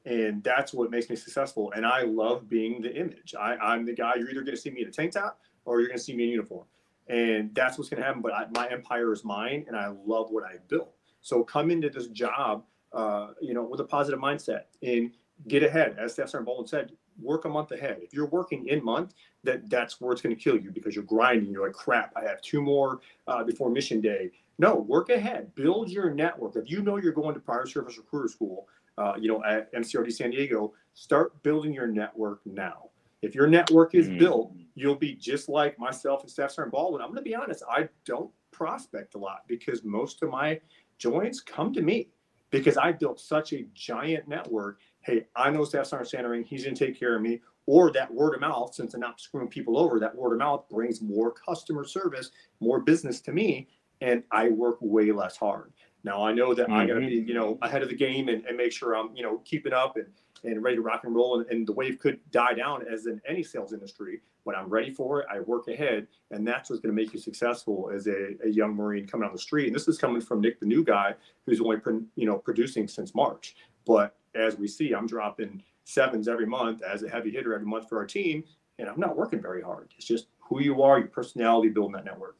Speaker 2: And that's what makes me successful. And I love being the image. I, I'm the guy you're either going to see me in a tank top or you're going to see me in uniform. And that's what's going to happen. But I, my empire is mine and I love what I built. So come into this job, uh, you know, with a positive mindset and get ahead. As Staff Sergeant Baldwin said, work a month ahead. If you're working in month, that that's where it's going to kill you because you're grinding. You're like, crap, I have two more uh, before mission day. No, work ahead. Build your network. If you know you're going to prior service recruiter school, uh, you know, at MCRD San Diego, start building your network now. If your network is mm-hmm. built, you'll be just like myself and Staff Sergeant Baldwin. I'm going to be honest, I don't prospect a lot because most of my joints come to me because I built such a giant network. Hey, I know Staff Sergeant Standering, he's going to take care of me. Or that word of mouth, since I'm not screwing people over, that word of mouth brings more customer service, more business to me, and I work way less hard. Now I know that mm-hmm. I got to be, you know, ahead of the game and, and make sure I'm, you know, keeping up and, and ready to rock and roll. And, and the wave could die down as in any sales industry, but I'm ready for it. I work ahead, and that's what's going to make you successful as a, a young Marine coming on the street. And this is coming from Nick, the new guy, who's only, you know, producing since March. But as we see, I'm dropping sevens every month as a heavy hitter every month for our team, and I'm not working very hard. It's just who you are, your personality, building that network.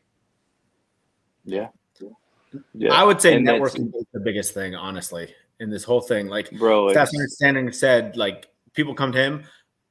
Speaker 1: Yeah,
Speaker 3: yeah. I would say and networking is the biggest thing, honestly, in this whole thing. Like, bro, Staff Standering said, like people come to him.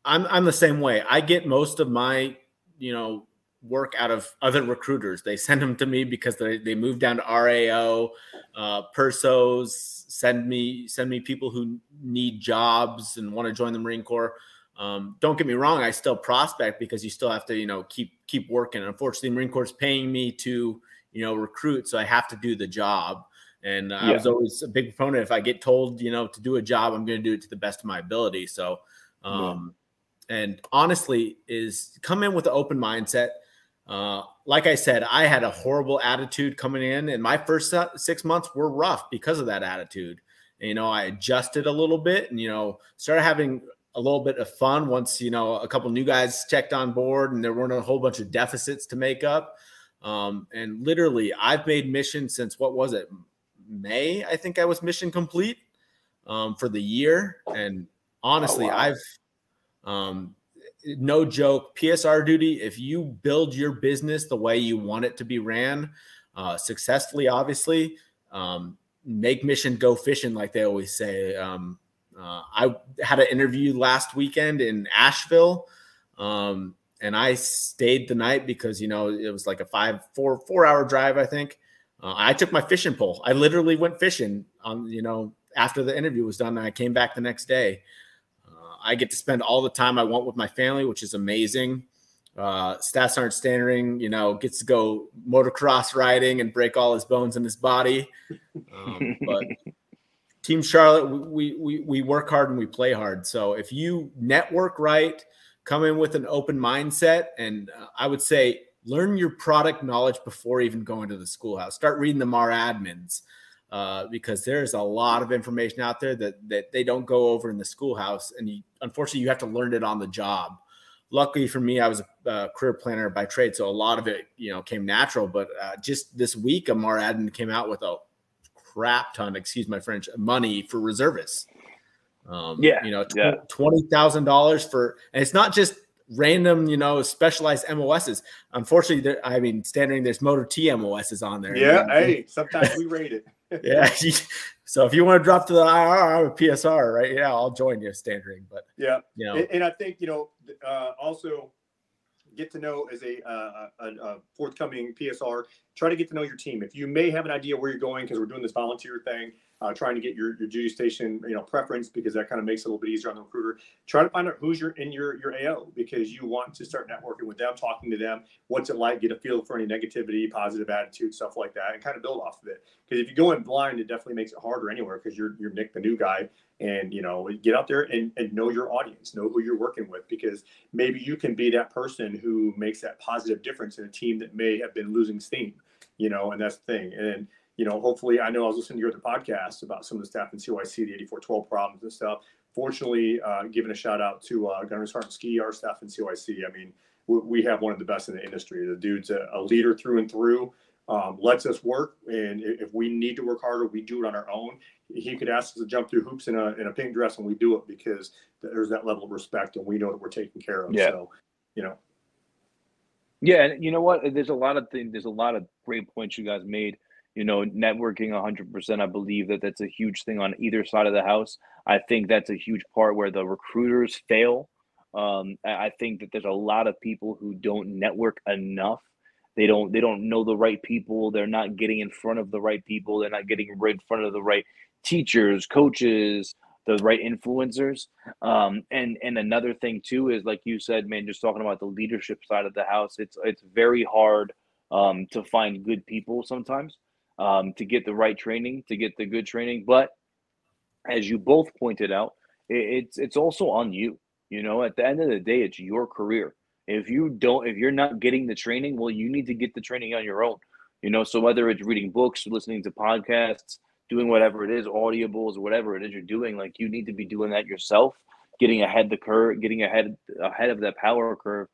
Speaker 3: I'm I'm the same way. I get most of my, you know, work out of other recruiters. They send them to me because they they move down to RAO, uh, Persos. Send me send me people who need jobs and want to join the Marine Corps. Um, don't get me wrong, I still prospect because you still have to, you know, keep keep working. Unfortunately, Marine Corps is paying me to you know, recruit. So I have to do the job. And uh, yeah. I was always a big proponent. If I get told, you know, to do a job, I'm going to do it to the best of my ability. So, um, yeah. and honestly, is come in with an open mindset. Uh, like I said, I had a horrible attitude coming in, and my first six months were rough because of that attitude. And, you know, I adjusted a little bit, and you know, started having a little bit of fun once you know a couple new guys checked on board, and there weren't a whole bunch of deficits to make up. Um, and literally, I've made mission since what was it? May, I think I was mission complete um, for the year. And honestly, oh, wow. I've, um, no joke, PSR duty, if you build your business the way you want it to be ran uh, successfully, obviously, um, make mission go fishing, like they always say. Um, uh, I had an interview last weekend in Asheville. Um, and I stayed the night because you know it was like a five four four hour drive I think. Uh, I took my fishing pole. I literally went fishing on you know after the interview was done, and I came back the next day. I get to spend all the time I want with my family, which is amazing. Uh, aren't Standering, you know, gets to go motocross riding and break all his bones in his body. Um, but Team Charlotte, we, we we work hard and we play hard. So if you network right, come in with an open mindset and uh, i would say learn your product knowledge before even going to the schoolhouse start reading the MARADMINs uh, because there's a lot of information out there that that they don't go over in the schoolhouse and you, unfortunately you have to learn it on the job luckily for me i was a uh, career planner by trade so a lot of it you know came natural but uh, just this week a MARADMIN came out with a crap ton excuse my french money for reservists
Speaker 1: um, yeah,
Speaker 3: you know, tw-
Speaker 1: yeah.
Speaker 3: twenty thousand dollars for, and it's not just random, you know, specialized MOSs. Unfortunately, there, I mean, Standering there's Motor T MOSs on there.
Speaker 2: Yeah, hey, sometimes we rate it.
Speaker 3: Yeah, so if you want to drop to the IR, I'm a PSR, right? Yeah, I'll join you standing. But
Speaker 2: yeah, you know, and, and I think you know, uh, also get to know as a, uh, a, a, forthcoming PSR. Try to get to know your team. If you may have an idea where you're going because we're doing this volunteer thing, uh, trying to get your, your duty station, you know, preference because that kind of makes it a little bit easier on the recruiter. Try to find out who's your in your your AO because you want to start networking with them, talking to them. What's it like? Get a feel for any negativity, positive attitude, stuff like that, and kind of build off of it. Because if you go in blind, it definitely makes it harder anywhere because you're you're Nick, the new guy, and you know, get out there and, and know your audience, know who you're working with, because maybe you can be that person who makes that positive difference in a team that may have been losing steam. You know, and that's the thing. And you know, hopefully, I know I was listening to your other podcast about some of the SNCOIC, the 8412 problems and stuff. Fortunately, uh, giving a shout out to uh, Gunner Sergeant Ski, our SNCOIC. I mean, we, we have one of the best in the industry. The dude's a, a leader through and through. Um, lets us work, and if we need to work harder, we do it on our own. He could ask us to jump through hoops in a in a pink dress, and we do it because there's that level of respect, and we know that we're taken care of. Yeah. So, you know.
Speaker 1: Yeah, and you know what? There's a lot of things. There's a lot of great points you guys made you know, networking 100%. I believe that that's a huge thing on either side of the house. I think that's a huge part where the recruiters fail. Um, I think that there's a lot of people who don't network enough. They don't they don't know the right people. They're not getting in front of the right people. They're not getting right in front of the right teachers, coaches, the right influencers. Um, and and another thing too is like you said, man, just talking about the leadership side of the house. It's it's very hard um, to find good people sometimes um, to get the right training, to get the good training. But as you both pointed out, it, it's it's also on you. You know, at the end of the day, it's your career. If you don't, if you're not getting the training, well, you need to get the training on your own. You know, so whether it's reading books, listening to podcasts, doing whatever it is, audibles, whatever it is you're doing, like you need to be doing that yourself, getting ahead the curve, getting ahead ahead of that power curve.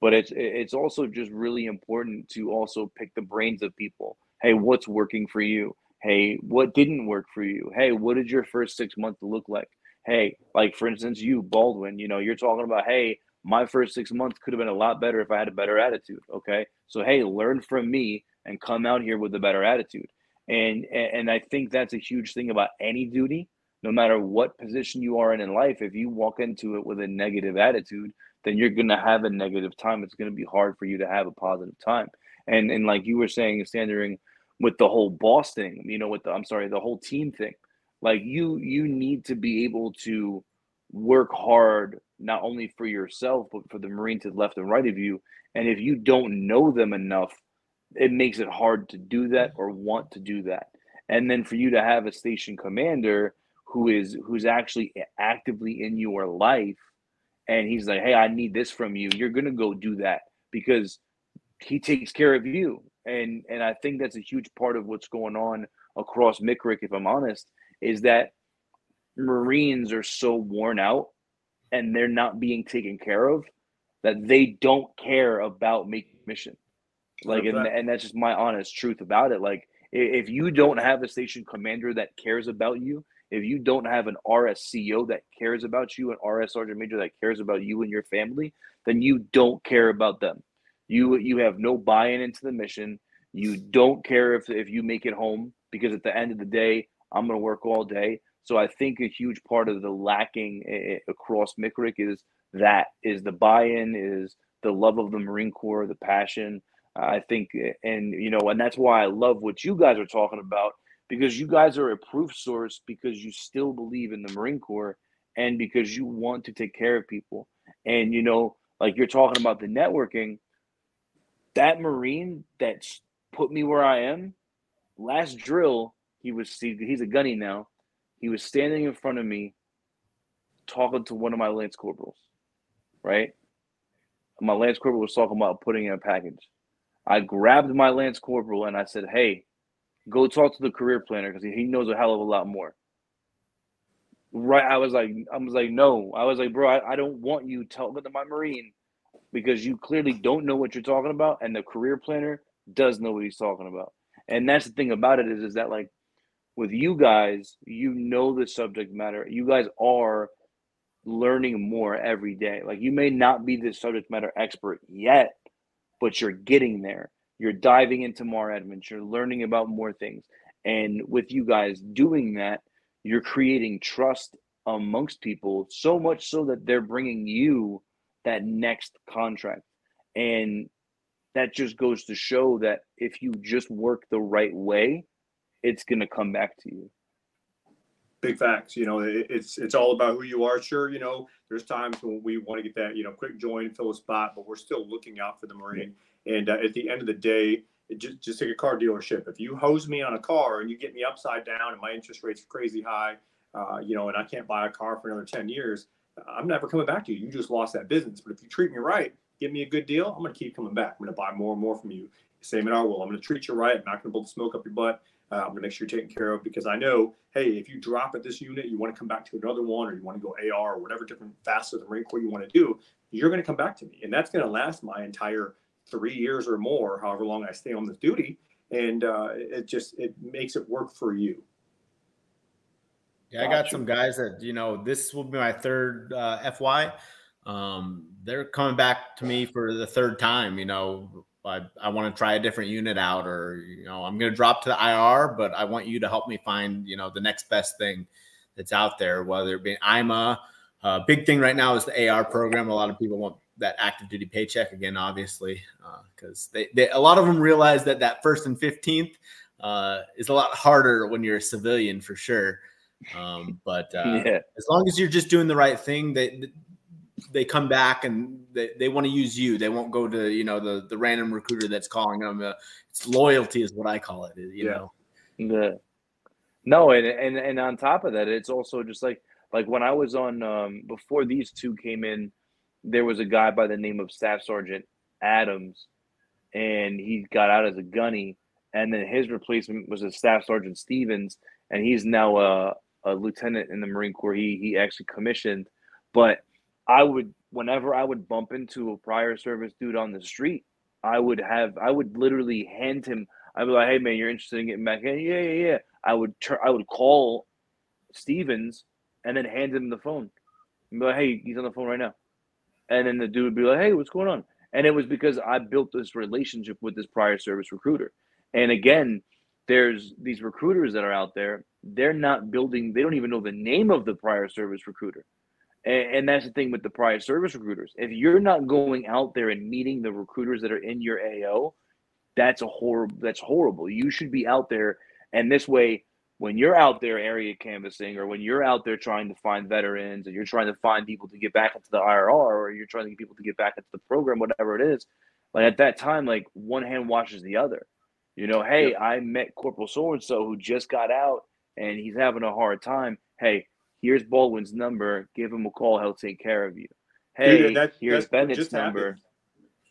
Speaker 1: But it's it's also just really important to also pick the brains of people Hey, what's working for you? Hey, what didn't work for you? Hey, what did your first six months look like? Hey, like for instance, you, Baldwin, you know, you're talking about, hey, my first six months could have been a lot better if I had a better attitude. Okay. So, hey, learn from me and come out here with a better attitude. And, and I think that's a huge thing about any duty, no matter what position you are in in life. If you walk into it with a negative attitude, then you're going to have a negative time. It's going to be hard for you to have a positive time. And and like you were saying, Standering, with the whole boss thing, you know, with the I'm sorry, the whole team thing. Like you you need to be able to work hard not only for yourself but for the Marine to the left and right of you. And if you don't know them enough, it makes it hard to do that or want to do that. And then for you to have a station commander who is who's actually actively in your life and he's like, "Hey, I need this from you." You're going to go do that because he takes care of you. And and I think that's a huge part of what's going on across MCRC, if I'm honest, is that Marines are so worn out and they're not being taken care of that they don't care about making mission. Like and, and that's just my honest truth about it. Like if you don't have a station commander that cares about you, if you don't have an RSCO that cares about you, an RS Sergeant Major that cares about you and your family, then you don't care about them. You you have no buy-in into the mission. You don't care if if you make it home because at the end of the day, I'm going to work all day. So I think a huge part of the lacking eh, eh, across MCRC is that is the buy-in, is the love of the Marine Corps, the passion. I think, eh, and you know, and that's why I love what you guys are talking about because you guys are a proof source because you still believe in the Marine Corps and because you want to take care of people. And you know, like you're talking about the networking, that Marine that's put me where I am, last drill, he was he, he's a gunny now. He was standing in front of me talking to one of my lance corporals, right? My lance corporal was talking about putting in a package. I grabbed my lance corporal and I said, "Hey, go talk to the career planner because he knows a hell of a lot more." Right? I was like, I was like, no. I was like, bro, I, I don't want you talking to my marine because you clearly don't know what you're talking about, and the career planner does know what he's talking about. And that's the thing about it is, is that like with you guys, you know the subject matter. You guys are learning more every day. Like you may not be the subject matter expert yet, but you're getting there. You're diving into more Edmonds. You're learning about more things. And with you guys doing that, you're creating trust amongst people so much so that they're bringing you that next contract. And that just goes to show that if you just work the right way, it's going to come back to you.
Speaker 2: Big facts. You know, it's it's all about who you are. Sure, you know, there's times when we want to get that, you know, quick join, fill a spot, but we're still looking out for the Marine. And uh, at the end of the day, just just take a car dealership. If you hose me on a car and you get me upside down and my interest rates are crazy high, uh, you know, and I can't buy a car for another ten years, I'm never coming back to you. You just lost that business. But if you treat me right, give me a good deal, I'm going to keep coming back. I'm going to buy more and more from you. Same in our world. I'm going to treat you right. I'm not going to blow the smoke up your butt. Uh, I'm going to make sure you're taken care of because I know, hey, if you drop at this unit, you want to come back to another one, or you want to go AR or whatever different facets of the Marine Corps you want to do, you're going to come back to me, and that's going to last my entire three years or more, however long I stay on this duty, and uh, it just it makes it work for you.
Speaker 3: Yeah, I got some guys that you know this will be my third uh, FY. Um, they're coming back to me for the third time. You know, I, I want to try a different unit out, or you know, I'm going to drop to the IR, but I want you to help me find you know the next best thing that's out there, whether it be IMA. Uh, big thing right now is the AR program. A lot of people want that active duty paycheck again, obviously, because uh, they, they a lot of them realize that that first and fifteenth uh, is a lot harder when you're a civilian for sure. Um, but uh, yeah. as long as you're just doing the right thing, they they come back and they, they want to use you. They won't go to you know the the random recruiter that's calling them. Uh, it's loyalty is what I call it. You yeah. know.
Speaker 1: The, no, and and and on top of that, it's also just like like when I was on um, before these two came in, there was a guy by the name of Staff Sergeant Adams, and he got out as a gunny, and then his replacement was a Staff Sergeant Stevens, and he's now a, a lieutenant in the Marine Corps. He he actually commissioned, but I would whenever I would bump into a prior service dude on the street, I would have I would literally hand him. I'd be like, "Hey man, you're interested in getting back in? Yeah, yeah, yeah." I would tur- I would call Stevens and then hand him the phone and be like, "Hey, he's on the phone right now," and then the dude would be like, "Hey, what's going on?" And it was because I built this relationship with this prior service recruiter. And again, there's these recruiters that are out there. They're not building. They don't even know the name of the prior service recruiter. And, and that's the thing with the prior service recruiters. If you're not going out there and meeting the recruiters that are in your AO, that's a horrible. That's horrible. You should be out there, and this way, when you're out there area canvassing, or when you're out there trying to find veterans, and you're trying to find people to get back into the IRR, or you're trying to get people to get back into the program, whatever it is, like at that time, like one hand washes the other. You know, hey. I met Corporal so and so who just got out, and he's having a hard time. Hey, here's Baldwin's number. Give him a call. He'll take care of you. Hey, Dude, that, here's Bennett's number. Happened.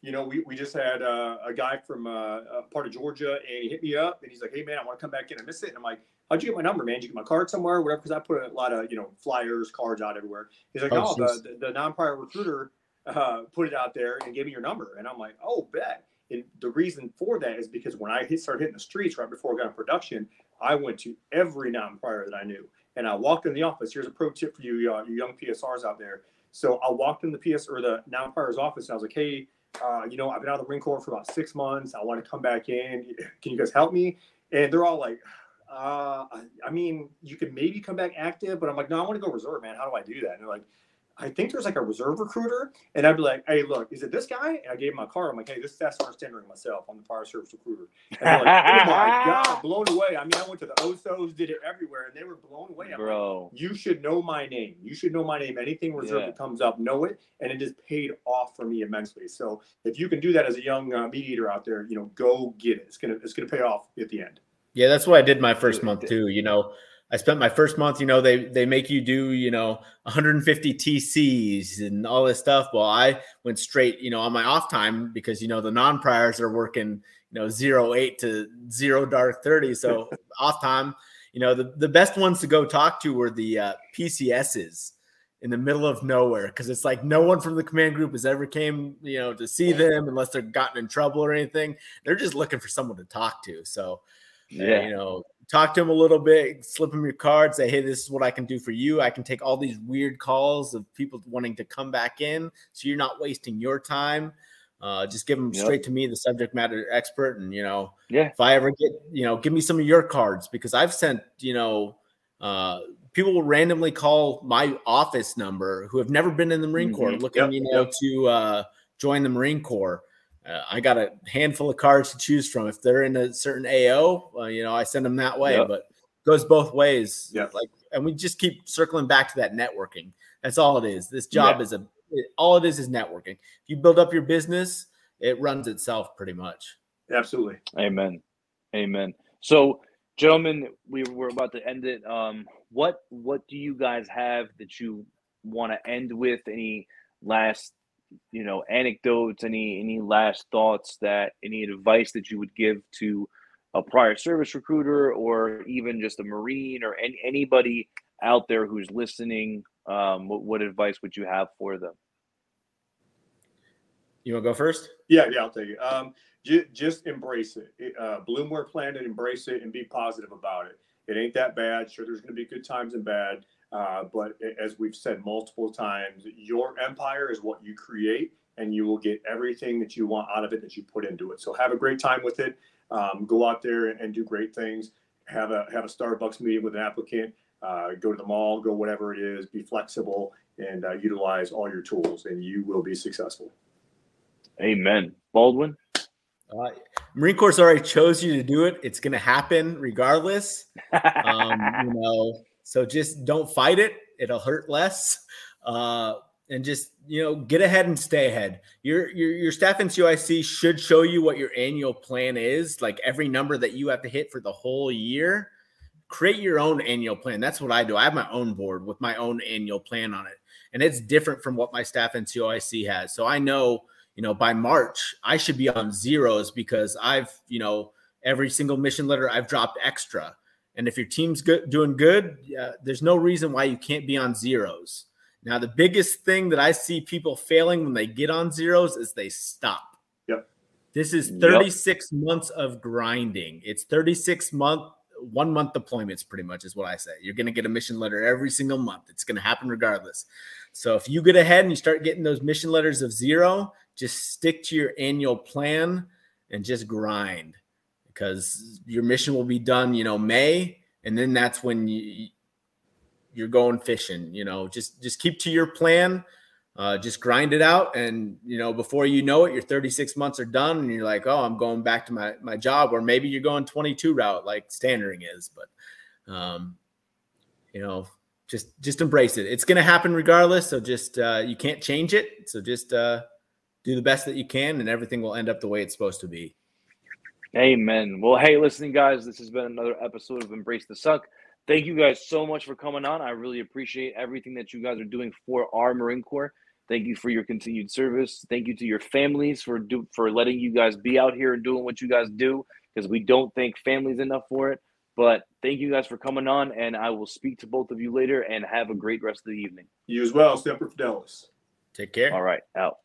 Speaker 2: You know, we, we just had uh, a guy from uh, a part of Georgia, and he hit me up, and he's like, "Hey, man, I want to come back in. I miss it." And I'm like, "How'd you get my number, man? Did you get my card somewhere, whatever?" Because I put a lot of you know flyers, cards out everywhere. He's like, "Oh, the, the, the non-prior recruiter uh, put it out there and gave me your number." And I'm like, "Oh, bet." And the reason for that is because when I hit, started hitting the streets right before I got in production, I went to every non-prior that I knew and I walked in the office. Here's a pro tip for you, uh, you young PSRs out there. So I walked in the PS or the non-prior's office, and I was like, "Hey, uh, you know, I've been out of the Marine Corps for about six months. I want to come back in. Can you guys help me?" And they're all like, uh, "I mean, you could maybe come back active, but I'm like, no, I want to go reserve, man. How do I do that?" And they're like, I think there's like a reserve recruiter, and I'd be like, "Hey, look, is it this guy?" And I gave him my card. I'm like, "Hey, this is that's first tendering myself. I'm the prior service recruiter." And they're like, "Oh my god, blown away!" I mean, I went to the OSOs, did it everywhere, and they were blown away. I'm Bro, like, you should know my name. You should know my name. Anything reserve yeah. that comes up, know it, and it just paid off for me immensely. So if you can do that as a young uh, eater out there, you know, go get it. It's gonna it's gonna pay off at the end.
Speaker 3: Yeah, that's what I did my first month too. You know, I spent my first month, you know, they they make you do, you know, 150 TCs and all this stuff. Well, I went straight, you know, on my off time because you know the non-priors are working, you know, zero eight to zero dark 30. So off time, you know, the, the best ones to go talk to were the uh, PCSs in the middle of nowhere because it's like no one from the command group has ever came, you know, to see them unless they're gotten in trouble or anything. They're just looking for someone to talk to. So, yeah, you know, talk to him a little bit, slip him your card, say, hey, this is what I can do for you. I can take all these weird calls of people wanting to come back in. So you're not wasting your time. Uh, just give them yep. straight to me, the subject matter expert. And, you know, yeah, if I ever get, you know, give me some of your cards because I've sent, you know, uh, people will randomly call my office number who have never been in the Marine mm-hmm. Corps looking, yep. you know, yep. to uh, join the Marine Corps uh, I got a handful of cards to choose from. If they're in a certain AO, uh, you know, I send them that way. Yep. But goes both ways. Yeah. Like, and we just keep circling back to that networking. That's all it is. This job yeah. is a it, all it is is networking. If you build up your business, it runs itself pretty much.
Speaker 2: Absolutely.
Speaker 1: Amen. Amen. So, gentlemen, we we're about to end it. Um, what what do you guys have that you want to end with? Any last you know, anecdotes, any any last thoughts that any advice that you would give to a prior service recruiter or even just a Marine or any, anybody out there who's listening, um, what, what advice would you have for them?
Speaker 3: You want to go first?
Speaker 2: Yeah, yeah, I'll take it. Um, j- just embrace it. Uh, Bloomware Planet, embrace it and be positive about it. It ain't that bad. Sure, there's going to be good times and bad. Uh, but as we've said multiple times, your empire is what you create, and you will get everything that you want out of it that you put into it. So have a great time with it. Um, go out there and do great things. Have a have a Starbucks meeting with an applicant. Uh, go to the mall. Go whatever it is. Be flexible and uh, utilize all your tools, and you will be successful.
Speaker 1: Amen. Baldwin.
Speaker 3: Uh, Marine Corps already chose you to do it. It's going to happen regardless. Um, you know, so just don't fight it. It'll hurt less. Uh, and just you know get ahead and stay ahead. Your your your staff NCOIC should show you what your annual plan is, like every number that you have to hit for the whole year. Create your own annual plan. That's what I do. I have my own board with my own annual plan on it, and it's different from what my staff NCOIC has. So I know you know by March I should be on zeros because I've you know every single mission letter I've dropped extra. And if your team's good, doing good, uh, there's no reason why you can't be on zeros. Now, the biggest thing that I see people failing when they get on zeros is they stop.
Speaker 2: Yep.
Speaker 3: This is 36 yep. months of grinding. It's 36 month, one month deployments, pretty much is what I say. You're going to get a mission letter every single month. It's going to happen regardless. So if you get ahead and you start getting those mission letters of zero, just stick to your annual plan and just grind because your mission will be done, you know, May. And then that's when you, you're going fishing. You know, just just keep to your plan. Uh, just grind it out, and you know, before you know it, your 36 months are done, and you're like, oh, I'm going back to my my job, or maybe you're going 22 route like Standering is. But, um, you know, just just embrace it. It's going to happen regardless. So just uh, you can't change it. So just uh, do the best that you can, and everything will end up the way it's supposed to be.
Speaker 1: Amen. Well, hey, listening guys, this has been another episode of Embrace the Suck thank you guys so much for coming on. I really appreciate everything that you guys are doing for our Marine Corps. Thank you for your continued service. Thank you to your families for do, for letting you guys be out here and doing what you guys do because we don't thank families enough for it. But thank you guys for coming on, and I will speak to both of you later. And have a great rest of the evening.
Speaker 2: You as well, Semper Fidelis.
Speaker 3: Take care.
Speaker 1: All right, out.